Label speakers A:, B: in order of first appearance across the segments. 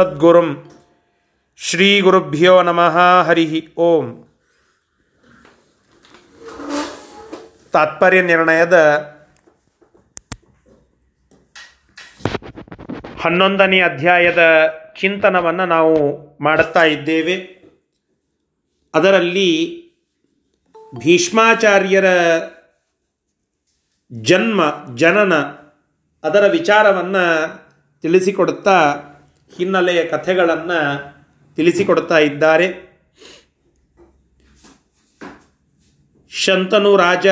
A: ಸದ್ಗುರುಂ ಶ್ರೀ ಗುರುಭ್ಯೋ ನಮಃ ಹರಿ ಓಂ. ತಾತ್ಪರ್ಯ ನಿರ್ಣಯದ ಹನ್ನೊಂದನೇ ಅಧ್ಯಾಯದ ಚಿಂತನವನ್ನು ನಾವು ಮಾಡುತ್ತಾ ಇದ್ದೇವೆ. ಅದರಲ್ಲಿ ಭೀಷ್ಮಾಚಾರ್ಯರ ಜನ್ಮ, ಜನನ ಅದರ ವಿಚಾರವನ್ನು ತಿಳಿಸಿಕೊಡುತ್ತಾ ಹಿನ್ನೆಲೆಯ ಕಥೆಗಳನ್ನು ತಿಳಿಸಿಕೊಡ್ತಾ ಇದ್ದಾರೆ. ಶಂತನು ರಾಜ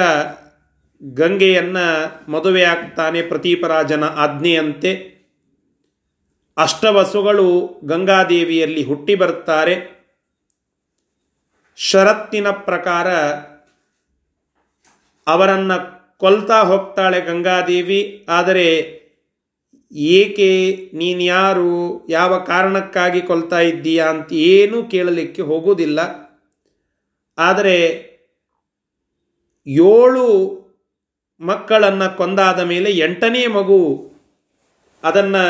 A: ಗಂಗೆಯನ್ನು ಮದುವೆಯಾಗ್ತಾನೆ ಪ್ರತೀಪರಾಜನ ಆಜ್ಞೆಯಂತೆ. ಅಷ್ಟವಸುಗಳು ಗಂಗಾದೇವಿಯಲ್ಲಿ ಹುಟ್ಟಿ ಬರ್ತಾರೆ. ಷರತ್ತಿನ ಪ್ರಕಾರ ಅವರನ್ನು ಕೊಲ್ತಾ ಹೋಗ್ತಾಳೆ ಗಂಗಾದೇವಿ, ಆದರೆ ಏಕೆ ನೀನ್ಯಾರು ಯಾವ ಕಾರಣಕ್ಕಾಗಿ ಕೊಲ್ತಾ ಇದ್ದೀಯಾ ಅಂತ ಏನೂ ಕೇಳಲಿಕ್ಕೆ ಹೋಗುವುದಿಲ್ಲ. ಆದರೆ ಏಳು ಮಕ್ಕಳನ್ನು ಕೊಂದಾದ ಮೇಲೆ ಎಂಟನೇ ಮಗು ಅದನ್ನು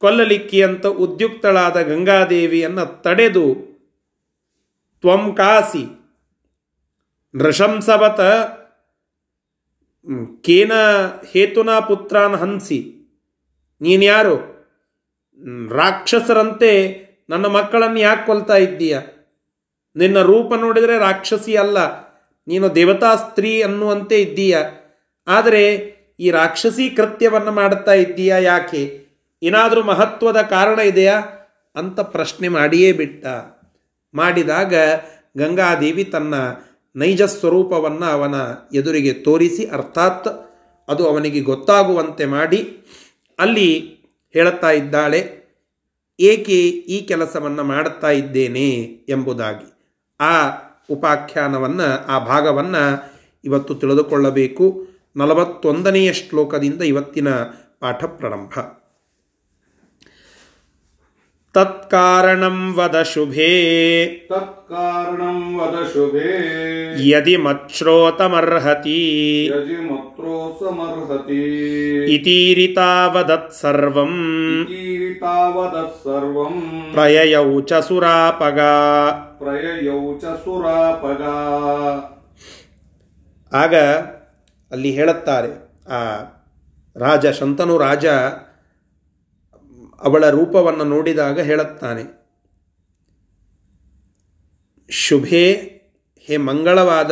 A: ಕೊಲ್ಲಲಿಕ್ಕೆ ಅಂತ ಉದ್ಯುಕ್ತಳಾದ ಗಂಗಾದೇವಿಯನ್ನು ತಡೆದು ತ್ವಂಕಾಸಿ ನೃಶಂಸವತ ಕೇನ ಹೇತುನಾ ಪುತ್ರಾನ್ ಹಂಸಿ ನೀನ್ಯಾರು ರಾಕ್ಷಸರಂತೆ ನನ್ನ ಮಕ್ಕಳನ್ನು ಯಾಕೆ ಕೊಲ್ತಾ ಇದ್ದೀಯ? ನಿನ್ನ ರೂಪ ನೋಡಿದರೆ ರಾಕ್ಷಸಿ ಅಲ್ಲ, ನೀನು ದೇವತಾ ಸ್ತ್ರೀ ಅನ್ನುವಂತೆ ಇದ್ದೀಯ. ಆದರೆ ಈ ರಾಕ್ಷಸಿ ಕೃತ್ಯವನ್ನು ಮಾಡುತ್ತಾ ಇದ್ದೀಯಾ ಯಾಕೆ? ಏನಾದರೂ ಮಹತ್ವದ ಕಾರಣ ಇದೆಯಾ? ಅಂತ ಪ್ರಶ್ನೆ ಮಾಡಿಯೇ ಬಿಟ್ಟ. ಮಾಡಿದಾಗ ಗಂಗಾದೇವಿ ತನ್ನ ನೈಜ ಸ್ವರೂಪವನ್ನು ಅವನ ಎದುರಿಗೆ ತೋರಿಸಿ, ಅರ್ಥಾತ್ ಅದು ಅವನಿಗೆ ಗೊತ್ತಾಗುವಂತೆ ಮಾಡಿ ಅಲ್ಲಿ ಹೇಳುತ್ತಾ ಇದ್ದಾಳೆ, ಏಕೆ ಈ ಕೆಲಸವನ್ನು ಮಾಡುತ್ತಾ ಇದ್ದೇನೆ ಎಂಬುದಾಗಿ. ಆ ಉಪಾಖ್ಯಾನವನ್ನು, ಆ ಭಾಗವನ್ನು ಇವತ್ತು ತಿಳಿದುಕೊಳ್ಳಬೇಕು. ನಲವತ್ತೊಂದನೆಯ ಶ್ಲೋಕದಿಂದ ಇವತ್ತಿನ ಪಾಠ ಪ್ರಾರಂಭ ತತ್ಕಾರಣಂ ವದ ಶುಭೇ.
B: ತತ್ಕಾರಣಂ ವದ ಶುಭೇ.
A: ಯದಿ ಮಚ್ರೋತಮರ್ಹತಿ
B: ಯಜಿ ಮತ್ರೋ ಸಮರ್ಹತಿ
A: ಇತೀರಿತಾವದತ್ ಸರ್ವಂ.
B: ಕೀರಿತಾವದತ್ ಸರ್ವಂ.
A: ಪ್ರಯಯೌ ಚ ಸುರಾಪಗ.
B: ಪ್ರಯಯೌ ಚ ಸುರಾಪಗ.
A: ಆಗ ಅಲ್ಲಿ ಹೇಳುತ್ತಾರೆ ಆ ರಾಜ ಶಂತನು ರಾಜ ಅವಳ ರೂಪವನ್ನು ನೋಡಿದಾಗ ಹೇಳುತ್ತಾನೆ, ಶುಭೆ, ಹೇ ಮಂಗಳವಾದ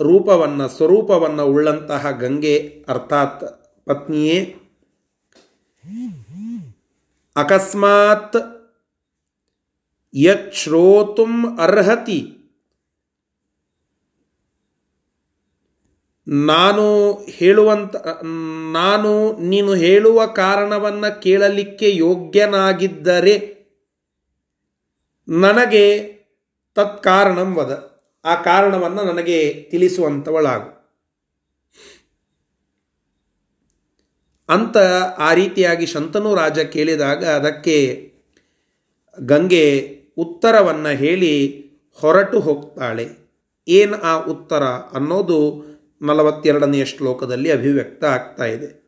A: ರೂಪವನ್ನು, ಸ್ವರೂಪವನ್ನು ಉಳ್ಳಂತಹ ಗಂಗೆ, ಅರ್ಥಾತ್ ಪತ್ನಿಯೇ, ಅಕಸ್ಮಾತ್ ಯಶ್ರೋತುಂ ಅರ್ಹತಿ. ನಾನು ಹೇಳುವಂತ, ನಾನು, ನೀನು ಹೇಳುವ ಕಾರಣವನ್ನು ಕೇಳಲಿಕ್ಕೆ ಯೋಗ್ಯನಾಗಿದ್ದರೆ ನನಗೆ ತತ್ಕಾರಣಂ ವದ. ಆ ಕಾರಣವನ್ನು ನನಗೆ ತಿಳಿಸುವಂಥವಳಾಗು ಅಂತ ಆ ರೀತಿಯಾಗಿ ಶಂತನು ರಾಜ ಕೇಳಿದಾಗ ಅದಕ್ಕೆ ಗಂಗೆ ಉತ್ತರವನ್ನು ಹೇಳಿ ಹೊರಟು ಹೋಗ್ತಾಳೆ. ಏನು ಆ ಉತ್ತರ ಅನ್ನೋದು ನಲವತ್ತೆರಡನೆಯ ಶ್ಲೋಕದಲ್ಲಿ ಅಭಿವ್ಯಕ್ತ ಆಗ್ತಾ ಇದೆ.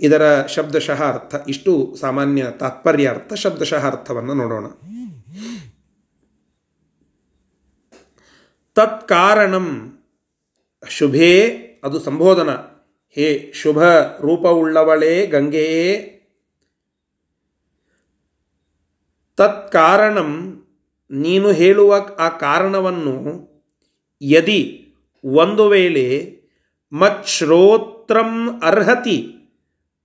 A: ಇದರ ಶಬ್ದಶಃ ಅರ್ಥ, ಇಷ್ಟು ಸಾಮಾನ್ಯ ತಾತ್ಪರ್ಯ ಅರ್ಥ ಶಬ್ದಶಃ ಅರ್ಥವನ್ನು ನೋಡೋಣ. ತತ್ಕಾರಣಂ ಶುಭೇ, ಅದು ಸಂಬೋಧನ. ಹೇ ಶುಭ ರೂಪವುಳ್ಳವಳೇ ಗಂಗೆಯೇ. ತತ್ಕಾರಣಂ ನೀನು ಹೇಳುವ ಆ ಕಾರಣವನ್ನು, ಯದಿ ಒಂದು ವೇಳೆ ಮಚ್ಶ್ರೋತ್ರಂ ಅರ್ಹತಿ,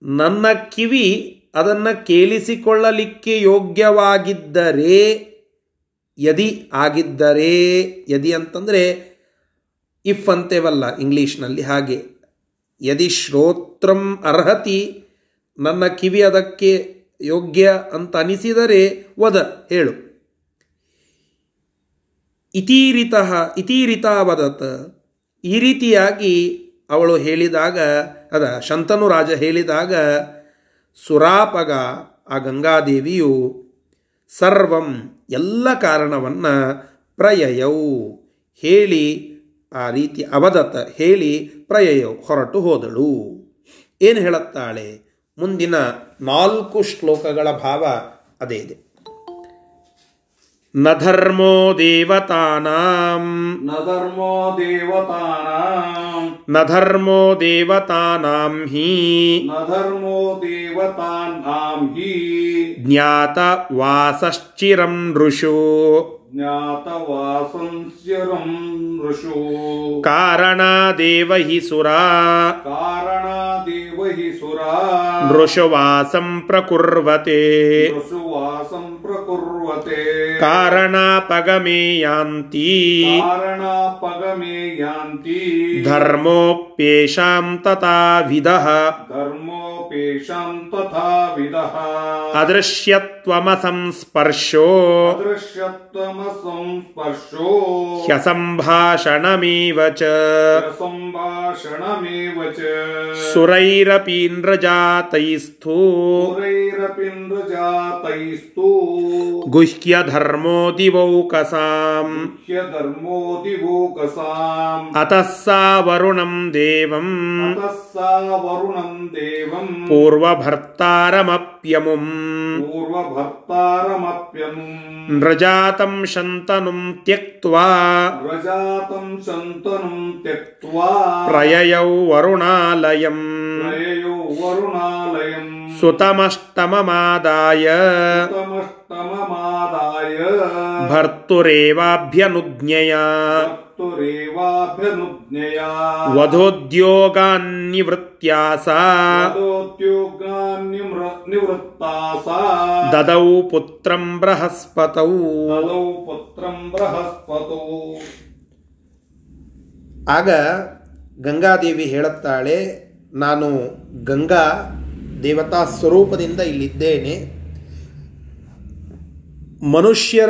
A: ನನ್ನ ಕಿವಿ ಅದನ್ನು ಕೇಳಿಸಿಕೊಳ್ಳಲಿಕ್ಕೆ ಯೋಗ್ಯವಾಗಿದ್ದರೆ, ಯದಿ ಆಗಿದ್ದರೆ, ಯದಿ ಅಂತಂದರೆ ಇಫ್ ಅಂತೇವಲ್ಲ ಇಂಗ್ಲೀಷ್ನಲ್ಲಿ ಹಾಗೆ. ಯದಿ ಶ್ರೋತ್ರಂ ಅರ್ಹತಿ, ನನ್ನ ಕಿವಿ ಅದಕ್ಕೆ ಯೋಗ್ಯ ಅಂತ ಅನಿಸಿದರೆ ವದ, ಹೇಳು. ಇತೀರಿತ ಇತೀರಿತ ವದತ್ ಈ ರೀತಿಯಾಗಿ ಅವಳು ಹೇಳಿದಾಗ, ಅದ ಶಂತನು ರಾಜ ಹೇಳಿದಾಗ, ಸುರಾಪಗ ಆ ಗಂಗಾದೇವಿಯು ಸರ್ವಂ ಎಲ್ಲ ಕಾರಣವನ್ನು ಪ್ರಯಯವು ಹೇಳಿ, ಆ ರೀತಿ ಅವದತ ಹೇಳಿ ಪ್ರಯಯವು ಹೊರಟು ಹೋದಳು. ಏನು ಹೇಳುತ್ತಾಳೆ? ಮುಂದಿನ ನಾಲ್ಕು ಶ್ಲೋಕಗಳ ಭಾವ ಅದೇ ಇದೆ. न धर्मो देवतानाम्
B: न धर्मो देवतानाम्
A: न धर्मो देवतानाम् हि।
B: न धर्मो देवतानाम् हि। ज्ञातवासश्चिरम् ृषु
A: कारणादेव हि सुरा।
B: कारणादेव हि सुरा। मृषुवासं प्रकुर्वते।
A: मृषुवासं प्रकुर्वते।
B: कारणापगमे यान्ति।
A: कारणापगमे यान्ति।
B: धर्मोऽप्येषां तथाविधः अदृश्यत्
A: अदृश्यत्वमसंस्पर्शो
B: अदृश्यत्वमसंस्पर्शो।
A: ह्यसम्भाषणमेव च।
B: सम्भाषणमेव च।
A: सुरैरपीन्द्रजातैस्थो
B: सुरैरपीन्द्रजातैस्थो
A: गुह्यधर्मो
B: दिवौकसाम्
A: गुह्यधर्मो दिवौकसाम् अतः सा वरुणम् देवम्।
B: अतः सा वरुणम् देवम्। पूर्वभर्तारमप्यमुम्।
A: पूर्वभ ಭರ್ತಾರಮಪ್ಯನು ವ್ರಜಾತಂ ಶಂತನುಂ ತ್ಯಕ್ತ್ವಾ
B: ವ್ರಜಾತಂ ಶಂತನುಂ ತ್ಯಕ್ತ್ವಾ
A: ಪ್ರಯಯೌ ವರುಣಾಲಯಂ
B: ಪ್ರಯಯೌ ವರುಣಾಲಯಂ
A: ಸುತಮಷ್ಟಮಮಾದಾಯ
B: ಸುತಮಷ್ಟಮಮಾದಾಯ
A: ಭರ್ತುರೇವಾಭ್ಯನುಜ್ಞೆಯ
B: ರೇವಾಭಿನುಜ್ಞೆಯಾ
A: ವಧೋದ್ಯೋಗಾನ್ನಿವೃತ್ತ್ಯಾ
B: ಸಾ ನಿವೃತ್ತಾ ಸಾ
A: ದದೌ ಪುತ್ರಂ ಬೃಹಸ್ಪತೌ
B: ದದೌ ಪುತ್ರಂ ಬೃಹಸ್ಪತೌ
A: ಆಗ ಗಂಗಾದೇವಿ ಹೇಳುತ್ತಾಳೆ ನಾನು ಗಂಗಾ ದೇವತಾ ಸ್ವರೂಪದಿಂದ ಇಲ್ಲಿದ್ದೇನೆ. ಮನುಷ್ಯರ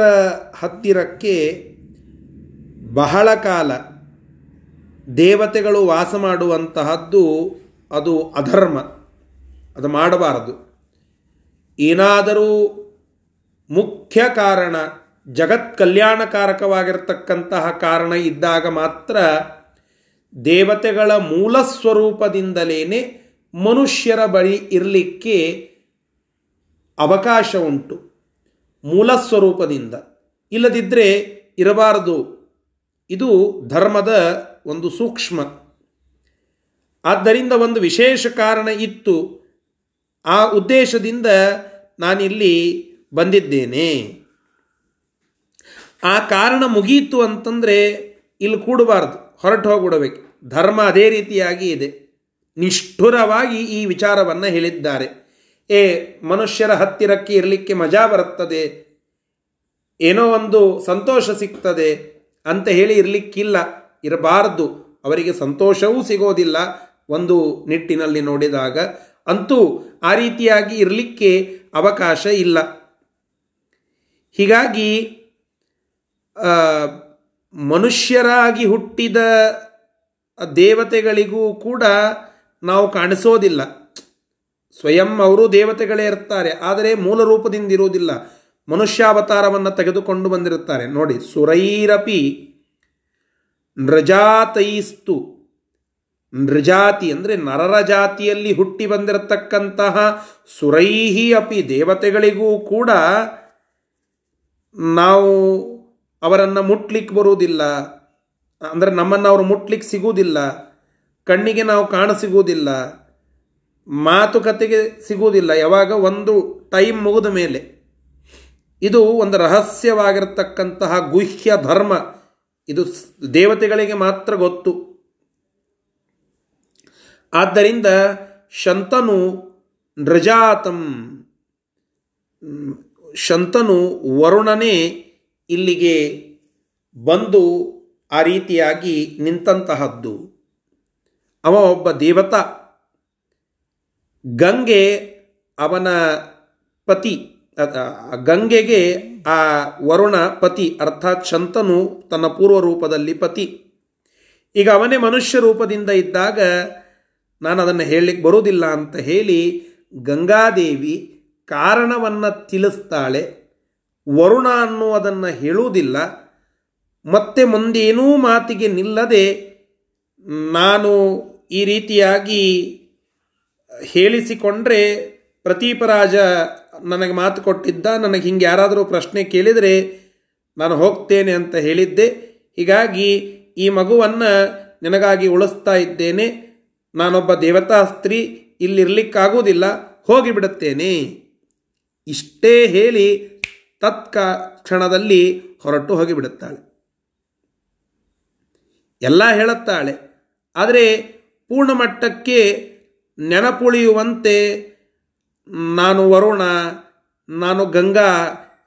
A: ಹತ್ತಿರಕ್ಕೆ ಬಹಳ ಕಾಲ ದೇವತೆಗಳು ವಾಸ ಮಾಡುವಂತಹದ್ದು ಅದು ಅಧರ್ಮ. ಅದು ಮಾಡಬಾರದು. ಏನಾದರೂ ಮುಖ್ಯ ಕಾರಣ ಜಗತ್ ಕಲ್ಯಾಣಕಾರಕವಾಗಿರ್ತಕ್ಕಂತಹ ಕಾರಣ ಇದ್ದಾಗ ಮಾತ್ರ ದೇವತೆಗಳ ಮೂಲ ಸ್ವರೂಪದಿಂದಲೇ ಮನುಷ್ಯರ ಬಳಿ ಇರಲಿಕ್ಕೆ ಅವಕಾಶ ಉಂಟು. ಮೂಲ ಸ್ವರೂಪದಿಂದ. ಇಲ್ಲದಿದ್ದರೆ ಇರಬಾರದು. ಇದು ಧರ್ಮದ ಒಂದು ಸೂಕ್ಷ್ಮ. ಆದ್ದರಿಂದ ಒಂದು ವಿಶೇಷ ಕಾರಣ ಇತ್ತು. ಆ ಉದ್ದೇಶದಿಂದ ನಾನಿಲ್ಲಿ ಬಂದಿದ್ದೇನೆ. ಆ ಕಾರಣ ಮುಗೀತು ಅಂತಂದರೆ ಇಲ್ಲಿ ಕೂಡಬಾರ್ದು, ಹೊರಟು ಹೋಗ್ಬಿಡಬೇಕು. ಧರ್ಮ ಅದೇ ರೀತಿಯಾಗಿ ಇದೆ. ನಿಷ್ಠುರವಾಗಿ ಈ ವಿಚಾರವನ್ನು ಹೇಳಿದ್ದಾರೆ. ಏ, ಮನುಷ್ಯರ ಹತ್ತಿರಕ್ಕೆ ಇರಲಿಕ್ಕೆ ಮಜಾ ಬರುತ್ತದೆ. ಏನೋ ಒಂದು ಸಂತೋಷ ಸಿಗ್ತದೆ. ಅಂತ ಹೇಳಿ ಇರಲಿಕ್ಕಿಲ್ಲ, ಇರಬಾರದು. ಅವರಿಗೆ ಸಂತೋಷವೂ ಸಿಗೋದಿಲ್ಲ ಒಂದು ನಿಟ್ಟಿನಲ್ಲಿ ನೋಡಿದಾಗ. ಅಂತೂ ಆ ರೀತಿಯಾಗಿ ಇರಲಿಕ್ಕೆ ಅವಕಾಶ ಇಲ್ಲ. ಹೀಗಾಗಿ ಮನುಷ್ಯರಾಗಿ ಹುಟ್ಟಿದ ದೇವತೆಗಳಿಗೂ ಕೂಡ ನಾವು ಕಾಣಿಸೋದಿಲ್ಲ. ಸ್ವಯಂ ಅವರು ದೇವತೆಗಳೇ ಇರ್ತಾರೆ, ಆದರೆ ಮೂಲ ರೂಪದಿಂದ ಇರುವುದಿಲ್ಲ. ಮನುಷ್ಯಾವತಾರವನ್ನು ತೆಗೆದುಕೊಂಡು ಬಂದಿರುತ್ತಾರೆ. ನೋಡಿ, ಸುರೈರಪಿ ನೃಜಾತೈಸ್ತು ನೃಜಾತಿ ಅಂದರೆ ನರರ ಜಾತಿಯಲ್ಲಿ ಹುಟ್ಟಿ ಬಂದಿರತಕ್ಕಂತಹ ಸುರೈಹಿ ಅಪಿ ದೇವತೆಗಳಿಗೂ ಕೂಡ ನಾವು ಅವರನ್ನು ಮುಟ್ಲಿಕ್ಕೆ ಬರುವುದಿಲ್ಲ. ಅಂದರೆ ನಮ್ಮನ್ನು ಅವರು ಮುಟ್ಲಿಕ್ಕೆ ಸಿಗುವುದಿಲ್ಲ. ಕಣ್ಣಿಗೆ ನಾವು ಕಾಣಸಿಗುವುದಿಲ್ಲ ಮಾತುಕತೆಗೆ ಸಿಗುವುದಿಲ್ಲ. ಯಾವಾಗ ಒಂದು ಟೈಮ್ ಮುಗಿದ ಮೇಲೆ ಇದು ಒಂದು ರಹಸ್ಯವಾಗಿರತಕ್ಕಂತಹ ಗುಹ್ಯ ಧರ್ಮ. ಇದು ದೇವತೆಗಳಿಗೆ ಮಾತ್ರ ಗೊತ್ತು. ಆದ್ದರಿಂದ ಶಂತನು ನೃಜಾತಂ, ಶಂತನು ವರುಣನೇ ಇಲ್ಲಿಗೆ ಬಂದು ಆ ರೀತಿಯಾಗಿ ನಿಂತಂತಹದ್ದು. ಅವ ಒಬ್ಬ ದೇವತಾ. ಗಂಗೆ ಅವನ ಪತಿ. ಗಂಗೆಗೆ ಆ ವರುಣ ಪತಿ, ಅರ್ಥಾತ್ ಶಂತನು ತನ್ನ ಪೂರ್ವ ರೂಪದಲ್ಲಿ ಪತಿ. ಈಗ ಅವನೇ ಮನುಷ್ಯ ರೂಪದಿಂದ ಇದ್ದಾಗ ನಾನು ಅದನ್ನು ಹೇಳಲಿಕ್ಕೆ ಬರುವುದಿಲ್ಲ ಅಂತ ಹೇಳಿ ಗಂಗಾದೇವಿ ಕಾರಣವನ್ನು ತಿಳಿಸ್ತಾಳೆ. ವರುಣ ಅನ್ನುವುದನ್ನು ಹೇಳುವುದಿಲ್ಲ. ಮತ್ತೆ ಮುಂದೇನೂ ಮಾತಿಗೆ ನಿಲ್ಲದೆ ನಾನು ಈ ರೀತಿಯಾಗಿ ಹೇಳಿಸಿಕೊಂಡ್ರೆ ಪ್ರತೀಪರಾಜ ನನಗೆ ಮಾತು ಕೊಟ್ಟಿದ್ದ, ನನಗೆ ಹಿಂಗೆ ಯಾರಾದರೂ ಪ್ರಶ್ನೆ ಕೇಳಿದರೆ ನಾನು ಹೋಗ್ತೇನೆ ಅಂತ ಹೇಳಿದ್ದೆ. ಹೀಗಾಗಿ ಈ ಮಗುವನ್ನು ನಿನಗಾಗಿ ಉಳಿಸ್ತಾ ಇದ್ದೇನೆ. ನಾನೊಬ್ಬ ದೇವತಾ ಸ್ತ್ರೀ ಹೋಗಿಬಿಡುತ್ತೇನೆ. ಇಷ್ಟೇ ಹೇಳಿ ತತ್ಕ ಕ್ಷಣದಲ್ಲಿ ಹೊರಟು ಹೋಗಿಬಿಡುತ್ತಾಳೆ. ಎಲ್ಲ ಹೇಳುತ್ತಾಳೆ, ಆದರೆ ಪೂರ್ಣ ಮಟ್ಟಕ್ಕೆ ನೆನಪುಳಿಯುವಂತೆ ನಾನು ವರುಣ, ನಾನು ಗಂಗಾ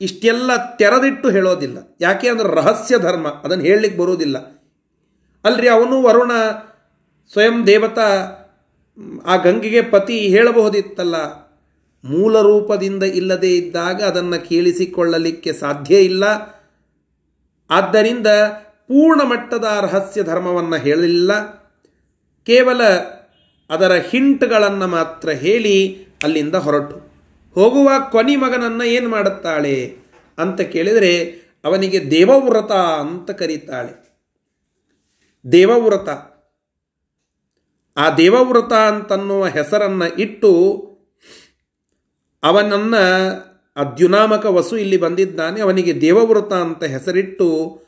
A: ಇಷ್ಟೆಲ್ಲ ತೆರೆದಿಟ್ಟು ಹೇಳೋದಿಲ್ಲ. ಯಾಕೆ ಅಂದ್ರೆ ರಹಸ್ಯ ಧರ್ಮ, ಅದನ್ನು ಹೇಳಲಿಕ್ಕೆ ಬರೋದಿಲ್ಲ ಅಲ್ರಿ ಅವನು ವರುಣ ಸ್ವಯಂ ದೇವತಾ, ಆ ಗಂಗೆಗೆ ಪತಿ ಹೇಳಬಹುದಿತ್ತಲ್ಲ. ಮೂಲ ರೂಪದಿಂದ ಇಲ್ಲದೇ ಇದ್ದಾಗ ಅದನ್ನು ಕೇಳಿಸಿಕೊಳ್ಳಲಿಕ್ಕೆ ಸಾಧ್ಯ ಇಲ್ಲ. ಆದ್ದರಿಂದ ಪೂರ್ಣ ಮಟ್ಟದ ರಹಸ್ಯ ಧರ್ಮವನ್ನು ಹೇಳಲಿಲ್ಲ. ಕೇವಲ ಅದರ ಹಿಂಟ್ಗಳನ್ನು ಮಾತ್ರ ಹೇಳಿ ಅಲ್ಲಿಂದ ಹೊರಟು. ಹೋಗುವ ಕೊನಿ ಮಗನನ್ನು ಏನು ಮಾಡುತ್ತಾಳೆ ಅಂತ ಕೇಳಿದರೆ ಅವನಿಗೆ ದೇವವ್ರತ ಅಂತ ಕರೀತಾಳೆ. ದೇವವ್ರತ. ಆ ದೇವವ್ರತ ಅಂತನ್ನುವ ಹೆಸರನ್ನು ಇಟ್ಟು ಅವನನ್ನು ಅದ್ಯುನಾಮಕ ವಸು ಇಲ್ಲಿ ಬಂದಿದ್ದಾನೆ. ಅವನಿಗೆ ದೇವವ್ರತ ಅಂತ ಹೆಸರಿಟ್ಟು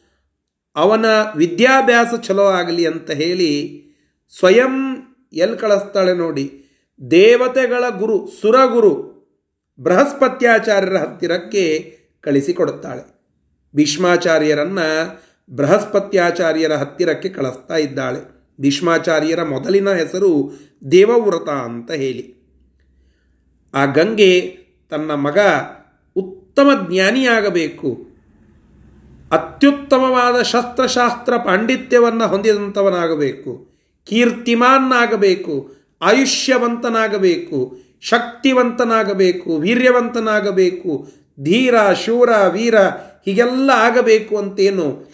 A: ಅವನ ವಿದ್ಯಾಭ್ಯಾಸ ಚಲೋ ಆಗಲಿ ಅಂತ ಹೇಳಿ ಸ್ವಯಂ ಎಲ್ಲಿ ಕಳಿಸ್ತಾಳೆ ನೋಡಿ. ದೇವತೆಗಳ ಗುರು, ಸುರಗುರು, ಬೃಹಸ್ಪತ್ಯಾಚಾರ್ಯರ ಹತ್ತಿರಕ್ಕೆ ಕಳಿಸಿಕೊಡುತ್ತಾಳೆ. ಭೀಷ್ಮಾಚಾರ್ಯರನ್ನ ಬೃಹಸ್ಪತ್ಯಾಚಾರ್ಯರ ಹತ್ತಿರಕ್ಕೆ ಕಳಿಸ್ತಾ ಇದ್ದಾಳೆ. ಭೀಷ್ಮಾಚಾರ್ಯರ ಮೊದಲಿನ ಹೆಸರು ದೇವವ್ರತ ಅಂತ ಹೇಳಿ. ಆ ಗಂಗೆ ತನ್ನ ಮಗ ಉತ್ತಮ ಜ್ಞಾನಿಯಾಗಬೇಕು. ಅತ್ಯುತ್ತಮವಾದ ಶಸ್ತ್ರಶಾಸ್ತ್ರ ಪಾಂಡಿತ್ಯವನ್ನು ಹೊಂದಿದಂಥವನಾಗಬೇಕು ಕೀರ್ತಿಮಾನ್ನಾಗಬೇಕು. ಆಯುಷ್ಯವಂತನಾಗಬೇಕು, ಶಕ್ತಿವಂತನಾಗಬೇಕು, ವೀರ್ಯವಂತನಾಗಬೇಕು, ಧೀರ, ಶೂರ, ವೀರ, ಹೀಗೆಲ್ಲ ಆಗಬೇಕು ಅಂತೇನು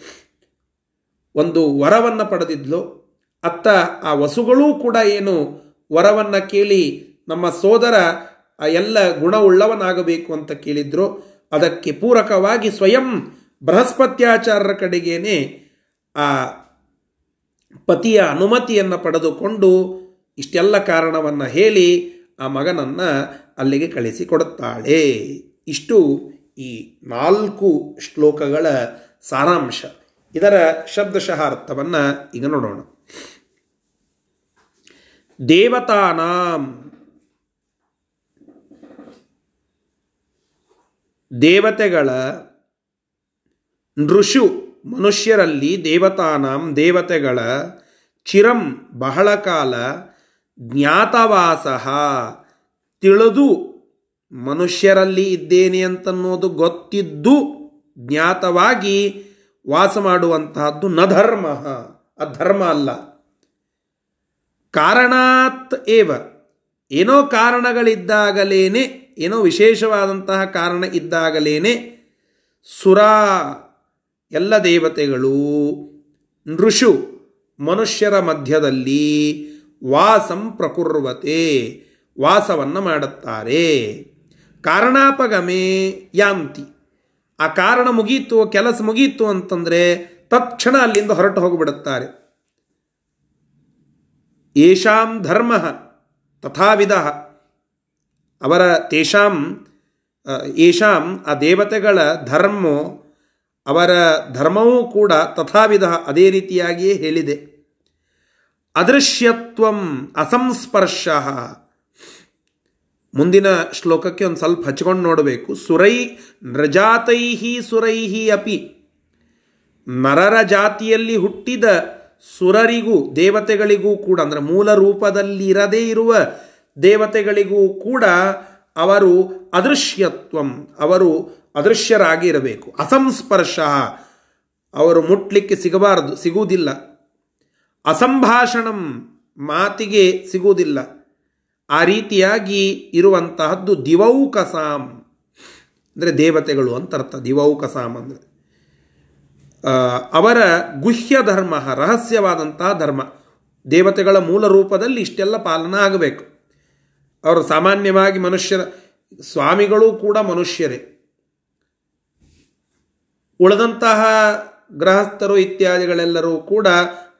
A: ಒಂದು ವರವನ್ನು ಪಡೆದಿದ್ಲು. ಅತ್ತ ಆ ವಸುಗಳೂ ಕೂಡ ಏನು ವರವನ್ನು ಕೇಳಿ ನಮ್ಮ ಸೋದರ ಆ ಎಲ್ಲ ಗುಣವುಳ್ಳವನಾಗಬೇಕು ಅಂತ ಕೇಳಿದ್ರು. ಅದಕ್ಕೆ ಪೂರಕವಾಗಿ ಸ್ವಯಂ ಬೃಹಸ್ಪತ್ಯಾಚಾರ್ಯರ ಕಡೆಗೇನೆ ಆ ಪತಿಯ ಅನುಮತಿಯನ್ನು ಪಡೆದುಕೊಂಡು ಇಷ್ಟೆಲ್ಲ ಕಾರಣವನ್ನು ಹೇಳಿ ಆ ಮಗನನ್ನು ಅಲ್ಲಿಗೆ ಕಳಿಸಿಕೊಡುತ್ತಾಳೆ. ಇಷ್ಟು ಈ ನಾಲ್ಕು ಶ್ಲೋಕಗಳ ಸಾರಾಂಶ. ಇದರ ಶಬ್ದಶಃ ಅರ್ಥವನ್ನು ಈಗ ನೋಡೋಣ. ದೇವತಾನಾಂ. ದೇವತೆಗಳ ನೃಷು ಮನುಷ್ಯರಲ್ಲಿ ದೇವತಾನಾಂ ದೇವತೆಗಳ ಚಿರಂ ಬಹಳ ಕಾಲ ಜ್ಞಾತವಾಸ. ತಿಳಿದು ಮನುಷ್ಯರಲ್ಲಿ ಇದ್ದೇನೆ ಅಂತನ್ನೋದು ಗೊತ್ತಿದ್ದು ಜ್ಞಾತವಾಗಿ ವಾಸ ಮಾಡುವಂತಹದ್ದು ನ ಧರ್ಮ. ಅಧರ್ಮ ಅಲ್ಲ. ಕಾರಣಾತ್ ಏವ. ಏನೋ ಕಾರಣಗಳಿದ್ದಾಗಲೇನೆ, ಏನೋ ವಿಶೇಷವಾದಂತಹ ಕಾರಣ ಇದ್ದಾಗಲೇನೆ ಸುರ ಎಲ್ಲ ದೇವತೆಗಳು ನೃಷು ಮನುಷ್ಯರ ಮಧ್ಯದಲ್ಲಿ ವಾಸಂ ಪ್ರಕುರ್ವತೆ ವಾಸವನ್ನು ಮಾಡುತ್ತಾರೆ. ಕಾರಣಾಪಗಮೇ ಯಾಂತಿ. ಆ ಕಾರಣ ಮುಗೀತು, ಕೆಲಸ ಮುಗೀತು ಅಂತಂದರೆ ತತ್ಕ್ಷಣ ಅಲ್ಲಿಂದ ಹೊರಟು ಹೋಗಿಬಿಡುತ್ತಾರೆ. ಏಷಾಂ ಧರ್ಮ ತಥಾವಿಧ. ಅವರ ತೇಷಾಂ ಯಶಾಂ ಆ ದೇವತೆಗಳ ಧರ್ಮ, ಅವರ ಧರ್ಮವೂ ಕೂಡ ತಥಾವಿಧ ಅದೇ ರೀತಿಯಾಗಿಯೇ ಹೇಳಿದೆ. ಅದೃಶ್ಯತ್ವಂ ಅಸಂಸ್ಪರ್ಶ. ಮುಂದಿನ ಶ್ಲೋಕಕ್ಕೆ ಒಂದು ಸ್ವಲ್ಪ ಹಚ್ಕೊಂಡು ನೋಡಬೇಕು. ಸುರೈ ನೃಜಾತೈಹಿ ಸುರೈಹಿ ಅಪಿ. ನರರ ಜಾತಿಯಲ್ಲಿ ಹುಟ್ಟಿದ ಸುರರಿಗೂ ದೇವತೆಗಳಿಗೂ ಕೂಡ, ಅಂದರೆ ಮೂಲ ರೂಪದಲ್ಲಿರದೇ ಇರುವ ದೇವತೆಗಳಿಗೂ ಕೂಡ ಅವರು ಅದೃಶ್ಯತ್ವಂ, ಅವರು ಅದೃಶ್ಯರಾಗಿ ಇರಬೇಕು ಅಸಂಸ್ಪರ್ಶ. ಅವರು ಮುಟ್ಲಿಕ್ಕೆ ಸಿಗಬಾರದು, ಸಿಗುವುದಿಲ್ಲ. ಅಸಂಭಾಷಣಂ ಮಾತಿಗೆ ಸಿಗುವುದಿಲ್ಲ. ಆ ರೀತಿಯಾಗಿ ಇರುವಂತಹದ್ದು ದಿವೌಕಸಾಂ. ಅಂದರೆ ದೇವತೆಗಳು ಅಂತ ಅರ್ಥ, ದಿವೌಕಸಾಂ ಅಂದರೆ. ಅವರ ಗುಹ್ಯ ಧರ್ಮ, ರಹಸ್ಯವಾದಂತಹ ಧರ್ಮ. ದೇವತೆಗಳ ಮೂಲ ರೂಪದಲ್ಲಿ ಇಷ್ಟೆಲ್ಲ ಪಾಲನ ಆಗಬೇಕು. ಅವರು ಸಾಮಾನ್ಯವಾಗಿ ಮನುಷ್ಯರ, ಸ್ವಾಮಿಗಳು ಕೂಡ ಮನುಷ್ಯರೇ. ಉಳಿದಂತಹ ಗೃಹಸ್ಥರು ಇತ್ಯಾದಿಗಳೆಲ್ಲರೂ ಕೂಡ